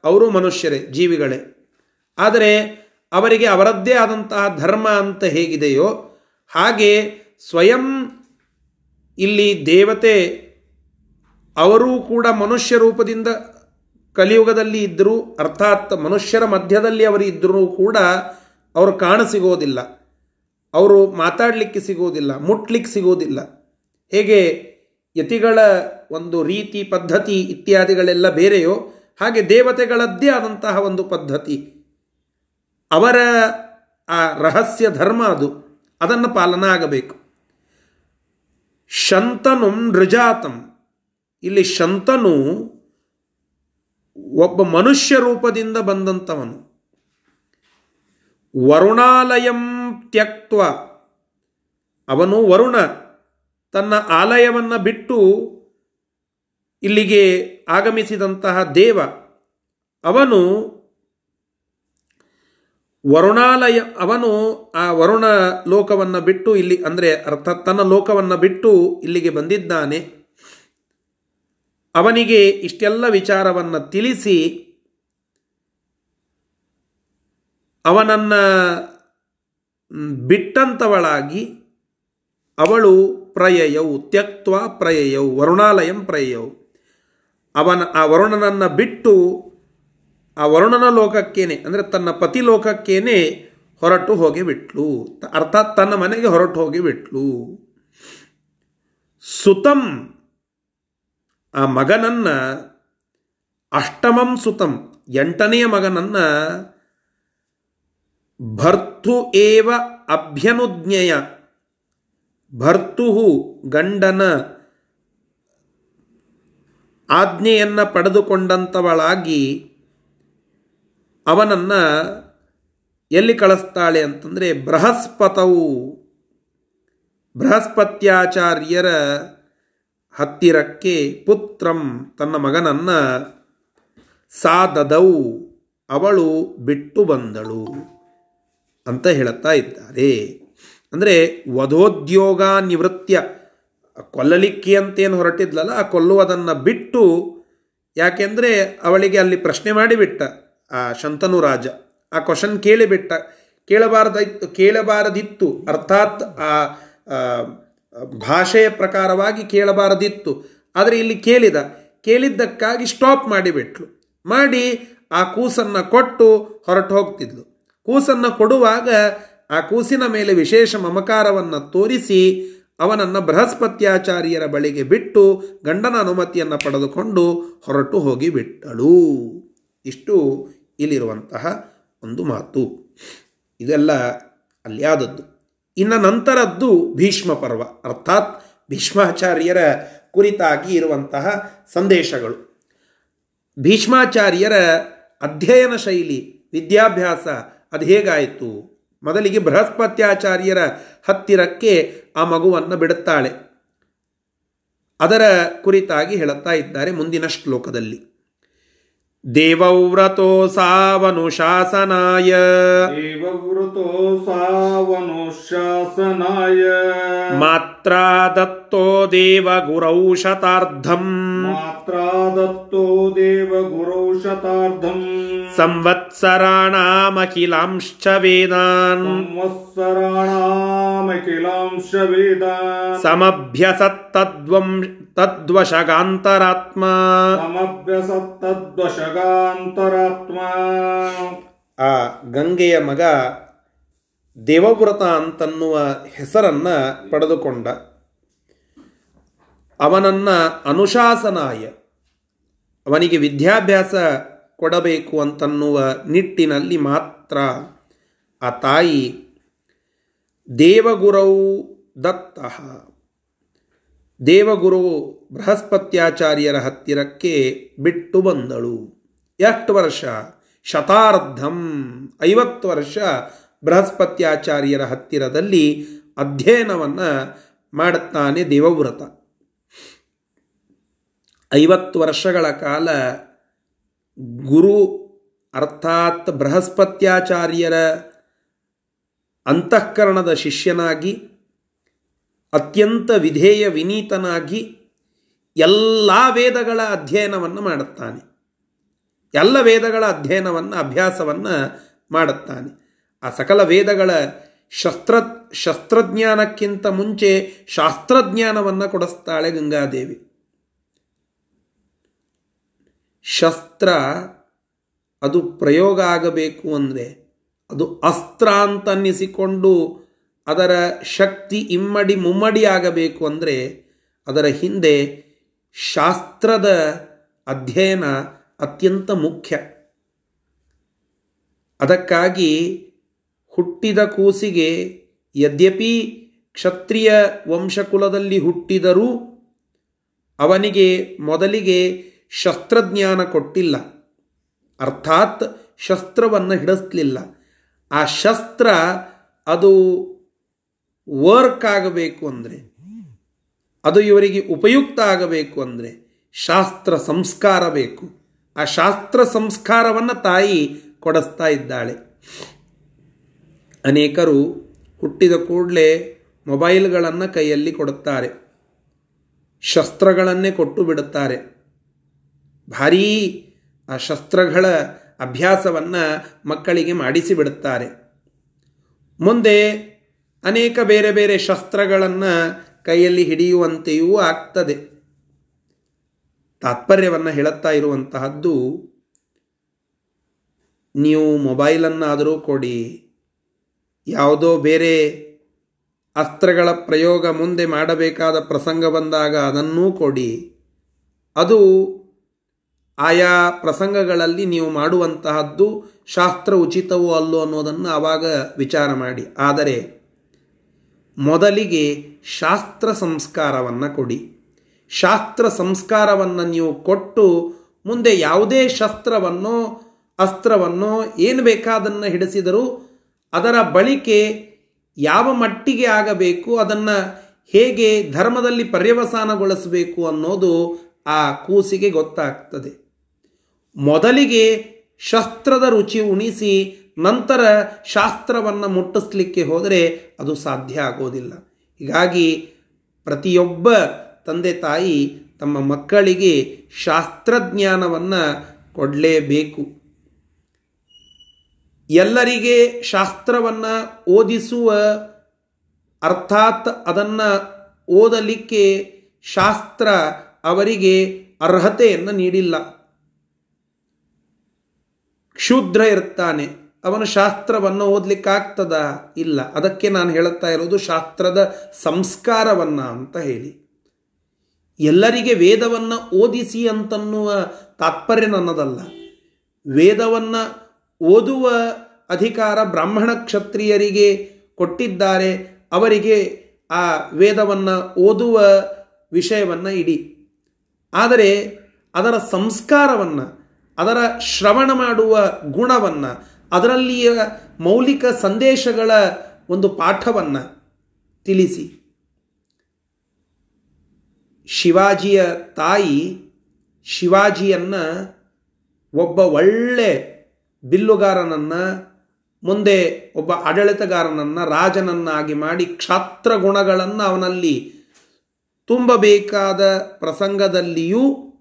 A: ಅವರು ಮನುಷ್ಯರೇ, ಜೀವಿಗಳೇ. ಆದರೆ ಅವರಿಗೆ ಅವರದ್ದೇ ಆದಂತಹ ಧರ್ಮ ಅಂತ ಹೇಗಿದೆಯೋ, ಹಾಗೆ ಸ್ವಯಂ ಇಲ್ಲಿ ದೇವತೆ ಅವರೂ ಕೂಡ ಮನುಷ್ಯ ರೂಪದಿಂದ ಕಲಿಯುಗದಲ್ಲಿ ಇದ್ದರೂ, ಅರ್ಥಾತ್ ಮನುಷ್ಯರ ಮಧ್ಯದಲ್ಲಿ ಅವರು ಇದ್ದರೂ ಕೂಡ ಅವರು ಕಾಣಸಿಗೋದಿಲ್ಲ. ಅವರು ಮಾತಾಡಲಿಕ್ಕೆ ಸಿಗೋದಿಲ್ಲ, ಮುಟ್ಲಿಕ್ಕೆ ಸಿಗೋದಿಲ್ಲ. ಹೇಗೆ ಯತಿಗಳ ಒಂದು ರೀತಿ, ಪದ್ಧತಿ ಇತ್ಯಾದಿಗಳೆಲ್ಲ ಬೇರೆಯೋ ಹಾಗೆ ದೇವತೆಗಳದ್ದೇ ಆದಂತಹ ಒಂದು ಪದ್ಧತಿ. ಅವರ ಆ ರಹಸ್ಯ ಧರ್ಮ ಅದು. ಅದನ್ನು ಪಾಲನ ಆಗಬೇಕು ಶಂತನು ನೃಜಾತಂ. ಇಲ್ಲಿ ಶಂತನು ಒಬ್ಬ ಮನುಷ್ಯ ರೂಪದಿಂದ ಬಂದಂಥವನು ವರುಣಾಲಯಂ ತ್ಯಕ್ತ್ವ. ಅವನು ವರುಣ. ತನ್ನ ಆಲಯವನ್ನು ಬಿಟ್ಟು ಇಲ್ಲಿಗೆ ಆಗಮಿಸಿದಂತಹ ದೇವ, ಅವನು ವರುಣಾಲಯ, ಅವನು ಆ ವರುಣ ಲೋಕವನ್ನು ಬಿಟ್ಟು ಇಲ್ಲಿ, ಅಂದರೆ ಅರ್ಥ ತನ್ನ ಲೋಕವನ್ನು ಬಿಟ್ಟು ಇಲ್ಲಿಗೆ ಬಂದಿದ್ದಾನೆ. ಅವನಿಗೆ ಇಷ್ಟೆಲ್ಲ ವಿಚಾರವನ್ನು ತಿಳಿಸಿ, ಅವನನ್ನು ಬಿಟ್ಟಂಥವಳಾಗಿ ಅವಳು ಪ್ರಯಯವು ತ್ಯಕ್ತ ಪ್ರಯಯವು ವರುಣಾಲಯಂ ಪ್ರಯಯವು ಅವನ, ಆ ವರುಣನನ್ನು ಬಿಟ್ಟು ಆ ವರುಣನ ಲೋಕಕ್ಕೇನೆ, ಅಂದರೆ ತನ್ನ ಪತಿ ಲೋಕಕ್ಕೇನೆ ಹೊರಟು ಹೋಗಿ ಬಿಟ್ಲು. ಅರ್ಥಾತ್ ತನ್ನ ಮನೆಗೆ ಹೊರಟು ಹೋಗಿ ಬಿಟ್ಲು. ಸುತಂ, ಆ ಮಗನನ್ನ, ಅಷ್ಟಮಂ ಸುತಂ, ಎಂಟನೆಯ ಮಗನನ್ನ ಭರ್ತು ಏವ ಅಭ್ಯನುಜ್ಞೆಯ ಭರ್ತು ಗಂಡನ ಆಜ್ಞೆಯನ್ನು ಪಡೆದುಕೊಂಡಂಥವಳಾಗಿ ಅವನನ್ನು ಎಲ್ಲಿ ಕಳಿಸ್ತಾಳೆ ಅಂತಂದರೆ ಬೃಹಸ್ಪತವು, ಬೃಹಸ್ಪತ್ಯಾಚಾರ್ಯರ ಹತ್ತಿರಕ್ಕೆ ಪುತ್ರಂ, ತನ್ನ ಮಗನನ್ನು ಸಾದದವು ಅವಳು ಬಿಟ್ಟು ಬಂದಳು ಅಂತ ಹೇಳುತ್ತಾ ಇದ್ದಾರೆ. ಅಂದರೆ ವಧೋದ್ಯೋಗ ನಿವೃತ್ಯ. ಕೊಲ್ಲಲಿಕ್ಕೆ ಅಂತೇನು ಹೊರಟಿದ್ಲಲ್ಲ, ಆ ಕೊಲ್ಲುವುದನ್ನು ಬಿಟ್ಟು ಯಾಕೆಂದರೆ ಅವಳಿಗೆ ಅಲ್ಲಿ ಪ್ರಶ್ನೆ ಮಾಡಿಬಿಟ್ಟ, ಆ ಶಂತನು ರಾಜ. ಆ ಕ್ವಶನ್ ಕೇಳಿಬಿಟ್ಟ. ಕೇಳಬಾರದಿತ್ತು ಕೇಳಬಾರದಿತ್ತು. ಅರ್ಥಾತ್ ಆ ಭಾಷೆಯ ಪ್ರಕಾರವಾಗಿ ಕೇಳಬಾರದಿತ್ತು. ಆದರೆ ಇಲ್ಲಿ ಕೇಳಿದ, ಕೇಳಿದ್ದಕ್ಕಾಗಿ ಸ್ಟಾಪ್ ಮಾಡಿಬಿಟ್ಲು. ಮಾಡಿ ಆ ಕೂಸನ್ನು ಕೊಟ್ಟು ಹೊರಟು ಹೋಗ್ತಿದ್ಲು. ಕೂಸನ್ನು ಕೊಡುವಾಗ ಆ ಕೂಸಿನ ಮೇಲೆ ವಿಶೇಷ ಮಮಕಾರವನ್ನು ತೋರಿಸಿ ಅವನನ್ನು ಬೃಹಸ್ಪತ್ಯಾಚಾರ್ಯರ ಬಳಿಗೆ ಬಿಟ್ಟು ಗಂಡನ ಅನುಮತಿಯನ್ನು ಪಡೆದುಕೊಂಡು ಹೊರಟು ಹೋಗಿ ಬಿಟ್ಟಳು. ಇಷ್ಟು ಇಲ್ಲಿರುವಂತಹ ಒಂದು ಮಾತು. ಇದೆಲ್ಲ ಅಲ್ಲಿಯಾದದ್ದು. ಇನ್ನು ನಂತರದ್ದು ಭೀಷ್ಮ ಪರ್ವ, ಅರ್ಥಾತ್ ಭೀಷ್ಮಾಚಾರ್ಯರ ಕುರಿತಾಗಿ ಇರುವಂತಹ ಸಂದೇಶಗಳು. ಭೀಷ್ಮಾಚಾರ್ಯರ ಅಧ್ಯಯನ ಶೈಲಿ, ವಿದ್ಯಾಭ್ಯಾಸ ಅದು ಹೇಗಾಯಿತು? ಮೊದಲಿಗೆ ಬೃಹಸ್ಪತ್ಯಾಚಾರ್ಯರ ಹತ್ತಿರಕ್ಕೆ ಆ ಮಗುವನ್ನು ಬಿಡುತ್ತಾಳೆ. ಅದರ ಕುರಿತಾಗಿ ಹೇಳುತ್ತಾ ಇದ್ದಾರೆ ಮುಂದಿನ ಶ್ಲೋಕದಲ್ಲಿ. ದೇವವ್ರತೋ ಸಾವನುಶಾಸನಾಯ
B: ದೇವವ್ರತೋ ಸಾವನುಶಾಸನಾಯ
A: ಮಾತ್ರ ದತ್ತೋ ದೇವ ಗುರೌ ಶತಾರ್ಧಂ
B: ಗುರೌ ಶತಾರ್ಧಂ.
A: ಸಂವತ್ಸರಾಣಾಮಖಿಲಾಂಶ್ಚ ವೇದಾನ್.
B: ವೇದಾ ವೇದಾನ್.
A: ಸಮಭ್ಯಸತ್ತದ್ವಂ ತದ್ವಶಗಾಂತರಾತ್ಮ.
B: ಸಮಭ್ಯಸತ್ತದ್ವಶಗಾಂತರಾತ್ಮ.
A: ಆ ಗಂಗೆಯ ಮಗ ದೇವವ್ರತ ಅಂತನ್ನುವ ಹೆಸರನ್ನ ಪಡೆದುಕೊಂಡ. ಅವನನ್ನ ಅನುಶಾಸನಾಯ, ಅವನಿಗೆ ವಿದ್ಯಾಭ್ಯಾಸ ಕೊಡಬೇಕು ಅಂತನ್ನುವ ನಿಟ್ಟಿನಲ್ಲಿ ಮಾತ್ರ ಆ ತಾಯಿ ದೇವಗುರೌ ದತ್ತ. ದೇವಗುರು ಬೃಹಸ್ಪತ್ಯಾಚಾರ್ಯರ ಹತ್ತಿರಕ್ಕೆ ಬಿಟ್ಟು ಬಂದಳು. ಎಷ್ಟು ವರ್ಷ? ಶತಾರ್ಧಂ. ಐವತ್ತು ವರ್ಷ ಬೃಹಸ್ಪತ್ಯಾಚಾರ್ಯರ ಹತ್ತಿರದಲ್ಲಿ ಅಧ್ಯಯನವನ್ನು ಮಾಡುತ್ತಾನೆ ದೇವವ್ರತ. ಐವತ್ತು ವರ್ಷಗಳ ಕಾಲ ಗುರು ಅರ್ಥಾತ್ ಬೃಹಸ್ಪತ್ಯಾಚಾರ್ಯರ ಅಂತಃಕರಣದ ಶಿಷ್ಯನಾಗಿ, ಅತ್ಯಂತ ವಿಧೇಯ ವಿನೀತನಾಗಿ ಎಲ್ಲ ವೇದಗಳ ಅಧ್ಯಯನವನ್ನು ಮಾಡುತ್ತಾನೆ. ಎಲ್ಲ ವೇದಗಳ ಅಧ್ಯಯನವನ್ನು, ಅಭ್ಯಾಸವನ್ನು ಮಾಡುತ್ತಾನೆ. ಆ ಸಕಲ ವೇದಗಳ ಶಸ್ತ್ರ, ಶಸ್ತ್ರಜ್ಞಾನಕ್ಕಿಂತ ಮುಂಚೆ ಶಾಸ್ತ್ರಜ್ಞಾನವನ್ನು ಕೊಡಿಸ್ತಾಳೆ ಗಂಗಾದೇವಿ. ಶಸ್ತ್ರ, ಅದು ಪ್ರಯೋಗ ಆಗಬೇಕು ಅಂದರೆ ಅದು ಅಸ್ತ್ರ ಅಂತ ಅನ್ನಿಸಿಕೊಂಡು ಅದರ ಶಕ್ತಿ ಇಮ್ಮಡಿ ಮುಮ್ಮಡಿ ಆಗಬೇಕು ಅಂದರೆ ಅದರ ಹಿಂದೆ ಶಾಸ್ತ್ರದ ಅಧ್ಯಯನ ಅತ್ಯಂತ ಮುಖ್ಯ. ಅದಕ್ಕಾಗಿ ಹುಟ್ಟಿದ ಕೂಸಿಗೆ ಯದ್ಯಪಿ ಕ್ಷತ್ರಿಯ ವಂಶಕುಲದಲ್ಲಿ ಹುಟ್ಟಿದರೂ ಅವನಿಗೆ ಮೊದಲಿಗೆ ಶಸ್ತ್ರಜ್ಞಾನ ಕೊಟ್ಟಿಲ್ಲ. ಅರ್ಥಾತ್ ಶಸ್ತ್ರವನ್ನು ಹಿಡಿಸ್ಲಿಲ್ಲ. ಆ ಶಸ್ತ್ರ ಅದು ವರ್ಕ್ ಆಗಬೇಕು ಅಂದರೆ, ಅದು ಇವರಿಗೆ ಉಪಯುಕ್ತ ಆಗಬೇಕು ಅಂದರೆ ಶಾಸ್ತ್ರ ಸಂಸ್ಕಾರ ಬೇಕು. ಆ ಶಾಸ್ತ್ರ ಸಂಸ್ಕಾರವನ್ನು ತಾಯಿ ಕೊಡಿಸ್ತಾ ಇದ್ದಾಳೆ. ಅನೇಕರು ಹುಟ್ಟಿದ ಕೂಡಲೇ ಮೊಬೈಲ್ಗಳನ್ನು ಕೈಯಲ್ಲಿ ಕೊಡುತ್ತಾರೆ. ಶಸ್ತ್ರಗಳನ್ನೇ ಕೊಟ್ಟು ಬಿಡುತ್ತಾರೆ. ಭಾರೀ, ಆ ಶಸ್ತ್ರಗಳ ಅಭ್ಯಾಸವನ್ನು ಮಕ್ಕಳಿಗೆ ಮಾಡಿಸಿಬಿಡುತ್ತಾರೆ. ಮುಂದೆ ಅನೇಕ ಬೇರೆ ಬೇರೆ ಶಸ್ತ್ರಗಳನ್ನು ಕೈಯಲ್ಲಿ ಹಿಡಿಯುವಂತೆಯೂ ಆಗ್ತದೆ. ತಾತ್ಪರ್ಯವನ್ನು ಹೇಳುತ್ತಾ ಇರುವಂತಹದ್ದು, ನೀವು ಮೊಬೈಲನ್ನಾದರೂ ಕೊಡಿ, ಯಾವುದೋ ಬೇರೆ ಅಸ್ತ್ರಗಳ ಪ್ರಯೋಗ ಮುಂದೆ ಮಾಡಬೇಕಾದ ಪ್ರಸಂಗ ಬಂದಾಗ ಅದನ್ನೂ ಕೊಡಿ. ಅದು ಆಯಾ ಪ್ರಸಂಗಗಳಲ್ಲಿ ನೀವು ಮಾಡುವಂತಹದ್ದು ಶಾಸ್ತ್ರ ಉಚಿತವೋ ಅಲ್ಲೋ ಅನ್ನೋದನ್ನು ಆವಾಗ ವಿಚಾರ ಮಾಡಿ. ಆದರೆ ಮೊದಲಿಗೆ ಶಾಸ್ತ್ರ ಸಂಸ್ಕಾರವನ್ನು ಕೊಡಿ. ಶಾಸ್ತ್ರ ಸಂಸ್ಕಾರವನ್ನು ನೀವು ಕೊಟ್ಟು ಮುಂದೆ ಯಾವುದೇ ಶಸ್ತ್ರವನ್ನೋ ಅಸ್ತ್ರವನ್ನೋ ಏನು ಬೇಕಾದನ್ನು ಹಿಡಿಸಿದರೂ ಅದರ ಬಳಿಕೆ ಯಾವ ಮಟ್ಟಿಗೆ ಆಗಬೇಕು, ಅದನ್ನು ಹೇಗೆ ಧರ್ಮದಲ್ಲಿ ಪರ್ಯವಸಾನಗೊಳಿಸಬೇಕು ಅನ್ನೋದು ಆ ಕೂಸಿಗೆ ಗೊತ್ತಾಗ್ತದೆ. ಮೊದಲಿಗೆ ಶಸ್ತ್ರದ ರುಚಿ ಉಣಿಸಿ ನಂತರ ಶಾಸ್ತ್ರವನ್ನು ಮುಟ್ಟಿಸ್ಲಿಕ್ಕೆ ಹೋದರೆ ಅದು ಸಾಧ್ಯ ಆಗೋದಿಲ್ಲ. ಹೀಗಾಗಿ ಪ್ರತಿಯೊಬ್ಬ ತಂದೆ ತಾಯಿ ತಮ್ಮ ಮಕ್ಕಳಿಗೆ ಶಾಸ್ತ್ರಜ್ಞಾನವನ್ನು ಕೊಡಲೇಬೇಕು. ಎಲ್ಲರಿಗೆ ಶಾಸ್ತ್ರವನ್ನು ಓದಿಸುವ, ಅರ್ಥಾತ್ ಅದನ್ನು ಓದಲಿಕ್ಕೆ ಶಾಸ್ತ್ರ ಅವರಿಗೆ ಅರ್ಹತೆಯನ್ನು ನೀಡಿಲ್ಲ. ಕ್ಷುದ್ರ ಇರ್ತಾನೆ. ಅವನು ಶಾಸ್ತ್ರವನ್ನು ಓದಲಿಕ್ಕಾಗ್ತದ? ಇಲ್ಲ. ಅದಕ್ಕೆ ನಾನು ಹೇಳುತ್ತಾ ಇರೋದು ಶಾಸ್ತ್ರದ ಸಂಸ್ಕಾರವನ್ನ ಅಂತ ಹೇಳಿ. ಎಲ್ಲರಿಗೆ ವೇದವನ್ನು ಓದಿಸಿ ಅಂತನ್ನುವ ತಾತ್ಪರ್ಯ ನನ್ನದಲ್ಲ. ವೇದವನ್ನು ಓದುವ ಅಧಿಕಾರ ಬ್ರಾಹ್ಮಣ ಕ್ಷತ್ರಿಯರಿಗೆ ಕೊಟ್ಟಿದ್ದಾರೆ. ಅವರಿಗೆ ಆ ವೇದವನ್ನು ಓದುವ ವಿಷಯವನ್ನು ಇಡಿ. ಆದರೆ ಅದರ ಸಂಸ್ಕಾರವನ್ನು ಅದರ ಶ್ರವಣ ಮಾಡುವ ಗುಣವನ್ನು, ಅದರಲ್ಲಿಯ ಮೌಲಿಕ ಸಂದೇಶಗಳ ಒಂದು ಪಾಠವನ್ನು ತಿಳಿಸಿ. ಶಿವಾಜಿಯ ತಾಯಿ ಶಿವಾಜಿಯನ್ನು ಒಬ್ಬ ಒಳ್ಳೆ ಬಿಲ್ಲುಗಾರನನ್ನು, ಮುಂದೆ ಒಬ್ಬ ಆಡಳಿತಗಾರನನ್ನು, ರಾಜನನ್ನಾಗಿ ಮಾಡಿ ಕ್ಷಾತ್ರ ಗುಣಗಳನ್ನು ಅವನಲ್ಲಿ ತುಂಬಬೇಕಾದ ಪ್ರಸಂಗದಲ್ಲಿಯೂ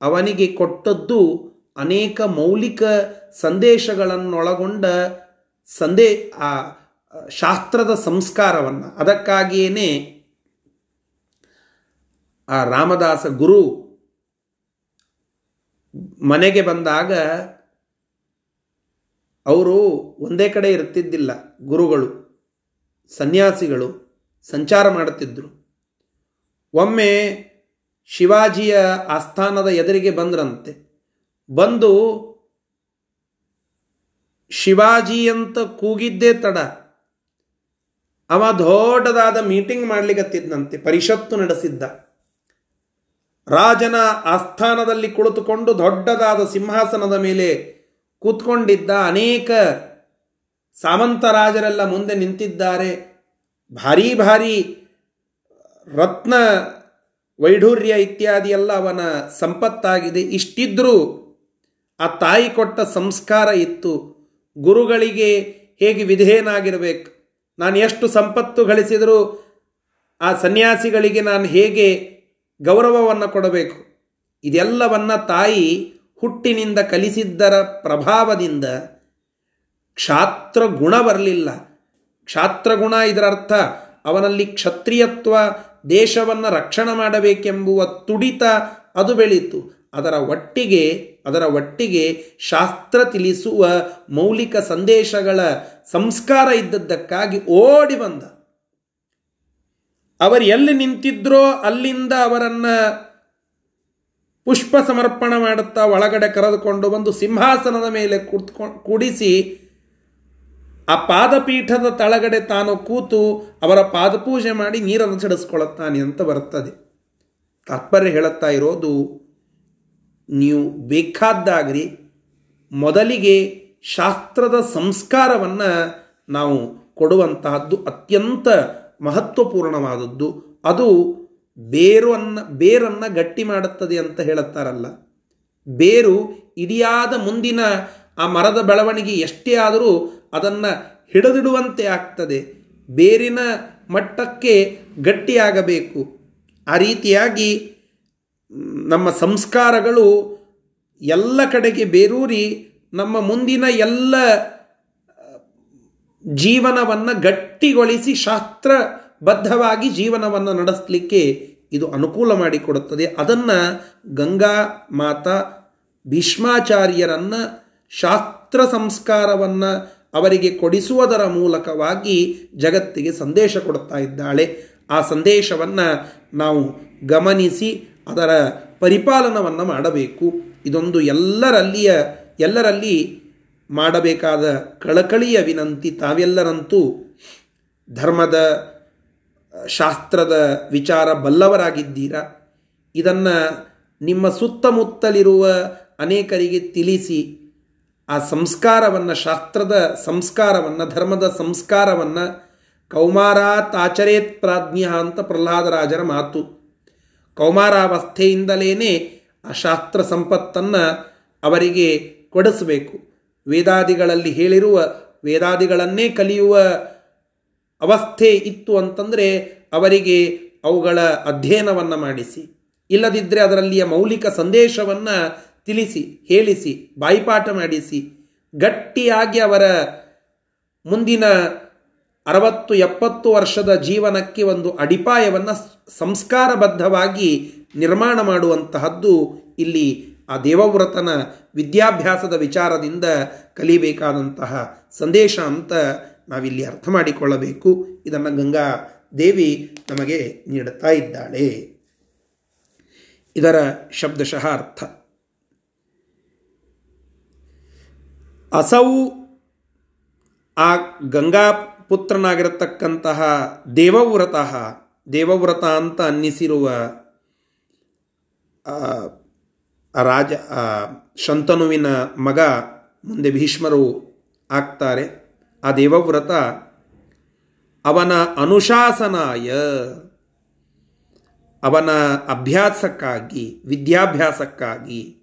A: ಅವನಿಗೆ ಕೊಟ್ಟದ್ದು ಅನೇಕ ಮೌಲಿಕ ಸಂದೇಶಗಳನ್ನೊಳಗೊಂಡ ಸಂದೇ, ಆ, ಶಾಸ್ತ್ರದ ಸಂಸ್ಕಾರವನ್ನು. ಅದಕ್ಕಾಗಿಯೇ ಆ ರಾಮದಾಸ ಗುರು ಮನೆಗೆ ಬಂದಾಗ ಅವರು ಒಂದೇ ಕಡೆ ಇರ್ತಿದ್ದಿಲ್ಲ ಗುರುಗಳು, ಸನ್ಯಾಸಿಗಳು ಸಂಚಾರ ಮಾಡುತ್ತಿದ್ದರು ಒಮ್ಮೆ ಶಿವಾಜಿಯ ಆಸ್ಥಾನದ ಎದುರಿಗೆ ಬಂದ್ರಂತೆ. ಬಂದು ಶಿವಾಜಿ ಅಂತ ಕೂಗಿದ್ದೇ ತಡ. ಅವ ದೊಡ್ಡದಾದ ಮೀಟಿಂಗ್ ಮಾಡ್ಲಿಕ್ಕತ್ತಿದ್ದಂತೆ ಪರಿಷತ್ತು ನಡೆಸಿದ್ದ. ರಾಜನ ಆಸ್ಥಾನದಲ್ಲಿ ಕುಳಿತುಕೊಂಡು ದೊಡ್ಡದಾದ ಸಿಂಹಾಸನದ ಮೇಲೆ ಕೂತ್ಕೊಂಡಿದ್ದ ಅನೇಕ ಸಾಮಂತರಾಜರೆಲ್ಲ ಮುಂದೆ ನಿಂತಿದ್ದಾರೆ. ಭಾರೀ ಭಾರಿ ರತ್ನ ವೈಢೂರ್ಯ ಇತ್ಯಾದಿ ಎಲ್ಲ ಅವನ ಸಂಪತ್ತಾಗಿದೆ. ಇಷ್ಟಿದ್ರೂ ಆ ತಾಯಿ ಕೊಟ್ಟ ಸಂಸ್ಕಾರ ಇತ್ತು. ಗುರುಗಳಿಗೆ ಹೇಗೆ ವಿಧೇಯನಾಗಿರಬೇಕು? ನಾನು ಎಷ್ಟು ಸಂಪತ್ತು ಗಳಿಸಿದರೂ ಆ ಸನ್ಯಾಸಿಗಳಿಗೆ ನಾನು ಹೇಗೆ ಗೌರವವನ್ನು ಕೊಡಬೇಕು? ಇದೆಲ್ಲವನ್ನು ತಾಯಿ ಹುಟ್ಟಿನಿಂದ ಕಲಿಸಿದ್ದರ ಪ್ರಭಾವದಿಂದ ಕ್ಷಾತ್ರ ಗುಣ ಬರಲಿಲ್ಲ. ಕ್ಷಾತ್ರ ಗುಣ ಇದರರ್ಥ ಅವನಲ್ಲಿ ಕ್ಷತ್ರಿಯತ್ವ ದೇಶವನ್ನು ರಕ್ಷಣೆ ಮಾಡಬೇಕೆಂಬುವ ತುಡಿತ ಅದು ಬೆಳೀತು. ಅದರ ಒಟ್ಟಿಗೆ ಅದರ ಒಟ್ಟಿಗೆ ಶಾಸ್ತ್ರ ತಿಳಿಸುವ ಮೌಲಿಕ ಸಂದೇಶಗಳ ಸಂಸ್ಕಾರ ಇದ್ದದ್ದಕ್ಕಾಗಿ ಓಡಿ ಬಂದ. ಅವರು ಎಲ್ಲಿ ನಿಂತಿದ್ರೋ ಅಲ್ಲಿಂದ ಅವರನ್ನು ಪುಷ್ಪ ಸಮರ್ಪಣ ಮಾಡುತ್ತಾ ಒಳಗಡೆ ಕರೆದುಕೊಂಡು ಬಂದು ಸಿಂಹಾಸನದ ಮೇಲೆ ಕೂತ್ಕೊಂಡು ಕೂಡಿಸಿ ಆ ಪಾದಪೀಠದ ತಳಗಡೆ ತಾನು ಕೂತು ಅವರ ಪಾದಪೂಜೆ ಮಾಡಿ ನೀರನ್ನು ಸಿಡಿಸ್ಕೊಳ್ಳುತ್ತಾನೆ ಅಂತ ಬರುತ್ತದೆ. ತಾತ್ಪರ್ಯ ಹೇಳುತ್ತಾ ಇರೋದು, ನೀವು ಬೇಕಾದ್ದಾಗ್ರಿ ಮೊದಲಿಗೆ ಶಾಸ್ತ್ರದ ಸಂಸ್ಕಾರವನ್ನು ನಾವು ಕೊಡುವಂತಹದ್ದು ಅತ್ಯಂತ ಮಹತ್ವಪೂರ್ಣವಾದದ್ದು. ಅದು ಬೇರನ್ನು ಬೇರನ್ನು ಗಟ್ಟಿ ಮಾಡುತ್ತದೆ ಅಂತ ಹೇಳುತ್ತಾರಲ್ಲ. ಬೇರು ಇಡಿಯಾದ ಮುಂದಿನ ಆ ಮರದ ಬೆಳವಣಿಗೆ ಎಷ್ಟೇ ಆದರೂ ಅದನ್ನು ಹಿಡಿದಿಡುವಂತೆ ಆಗ್ತದೆ. ಬೇರಿನ ಮಟ್ಟಕ್ಕೆ ಗಟ್ಟಿಯಾಗಬೇಕು. ಆ ರೀತಿಯಾಗಿ ನಮ್ಮ ಸಂಸ್ಕಾರಗಳು ಎಲ್ಲ ಕಡೆಗೆ ಬೇರೂರಿ ನಮ್ಮ ಮುಂದಿನ ಎಲ್ಲ ಜೀವನವನ್ನು ಗಟ್ಟಿಗೊಳಿಸಿ ಶಾಸ್ತ್ರಬದ್ಧವಾಗಿ ಜೀವನವನ್ನು ನಡೆಸಲಿಕ್ಕೆ ಇದು ಅನುಕೂಲ ಮಾಡಿಕೊಡುತ್ತದೆ. ಅದನ್ನು ಗಂಗಾ ಮಾತಾ ಭೀಷ್ಮಾಚಾರ್ಯರನ್ನು ಶಾಸ್ತ್ರ ಸಂಸ್ಕಾರವನ್ನು ಅವರಿಗೆ ಕೊಡಿಸುವುದರ ಮೂಲಕವಾಗಿ ಜಗತ್ತಿಗೆ ಸಂದೇಶ ಕೊಡುತ್ತಾ ಇದ್ದಾಳೆ. ಆ ಸಂದೇಶವನ್ನು ನಾವು ಗಮನಿಸಿ ಅದರ ಪರಿಪಾಲನವನ್ನು ಮಾಡಬೇಕು. ಇದೊಂದು ಎಲ್ಲರಲ್ಲಿಯ, ಎಲ್ಲರಲ್ಲಿ ಮಾಡಬೇಕಾದ ಕಳಕಳಿಯ ವಿನಂತಿ. ತಾವೆಲ್ಲರಂತೂ ಧರ್ಮದ, ಶಾಸ್ತ್ರದ ವಿಚಾರ ಬಲ್ಲವರಾಗಿದ್ದೀರಾ? ಇದನ್ನು ನಿಮ್ಮ ಸುತ್ತಮುತ್ತಲಿರುವ ಅನೇಕರಿಗೆ ತಿಳಿಸಿ ಆ ಸಂಸ್ಕಾರವನ್ನು, ಶಾಸ್ತ್ರದ ಸಂಸ್ಕಾರವನ್ನು, ಧರ್ಮದ ಸಂಸ್ಕಾರವನ್ನು ಕೌಮಾರಾತ್ ಆಚರೇತ್ ಪ್ರಾಜ್ಞ ಅಂತ ಪ್ರಹ್ಲಾದರಾಜರ ಮಾತು. ಕೌಮಾರಾವಸ್ಥೆಯಿಂದಲೇ ಆ ಶಾಸ್ತ್ರ ಸಂಪತ್ತನ್ನು ಅವರಿಗೆ ಕೊಡಿಸಬೇಕು. ವೇದಾದಿಗಳಲ್ಲಿ ಹೇಳಿರುವ, ವೇದಾದಿಗಳನ್ನೇ ಕಲಿಯುವ ಅವಸ್ಥೆ ಇತ್ತು ಅಂತಂದರೆ ಅವರಿಗೆ ಅವುಗಳ ಅಧ್ಯಯನವನ್ನು ಮಾಡಿಸಿ. ಇಲ್ಲದಿದ್ದರೆ ಅದರಲ್ಲಿಯ ಮೌಲಿಕ ಸಂದೇಶವನ್ನು ತಿಳಿಸಿ, ಹೇಳಿಸಿ, ಬಾಯಿಪಾಠ ಮಾಡಿಸಿ. ಗಟ್ಟಿಯಾಗಿ ಅವರ ಮುಂದಿನ ಅರವತ್ತು, ಎಪ್ಪತ್ತು ವರ್ಷದ ಜೀವನಕ್ಕೆ ಒಂದು ಅಡಿಪಾಯವನ್ನು ಸಂಸ್ಕಾರಬದ್ಧವಾಗಿ ನಿರ್ಮಾಣ ಮಾಡುವಂತಹದ್ದು ಇಲ್ಲಿ ಆ ದೇವವ್ರತನ ವಿದ್ಯಾಭ್ಯಾಸದ ವಿಚಾರದಿಂದ ಕಲಿಬೇಕಾದಂತಹ ಸಂದೇಶ ಅಂತ ನಾವಿಲ್ಲಿ ಅರ್ಥ ಮಾಡಿಕೊಳ್ಳಬೇಕು. ಇದನ್ನು ಗಂಗಾ ದೇವಿ ನಮಗೆ ನೀಡುತ್ತಾ ಇದ್ದಾಳೆ. ಇದರ ಶಬ್ದಶಃ ಅರ್ಥ. ಅಸೌ ಆ ಗಂಗಾ ಪುತ್ರನಾಗಿರತಕ್ಕಂತಹ ದೇವವ್ರತಃ, ದೇವವ್ರತ ಅಂತ ಅನ್ನಿಸಿರುವ ರಾಜ ಶಂತನುವಿನ ಮಗ, ಮುಂದೆ ಭೀಷ್ಮರು ಆಗ್ತಾರೆ. ಆ ದೇವವ್ರತ ಅವನ ಅನುಶಾಸನಾಯ, ಅವನ ಅಭ್ಯಾಸಕ್ಕಾಗಿ, ವಿದ್ಯಾಭ್ಯಾಸಕ್ಕಾಗಿ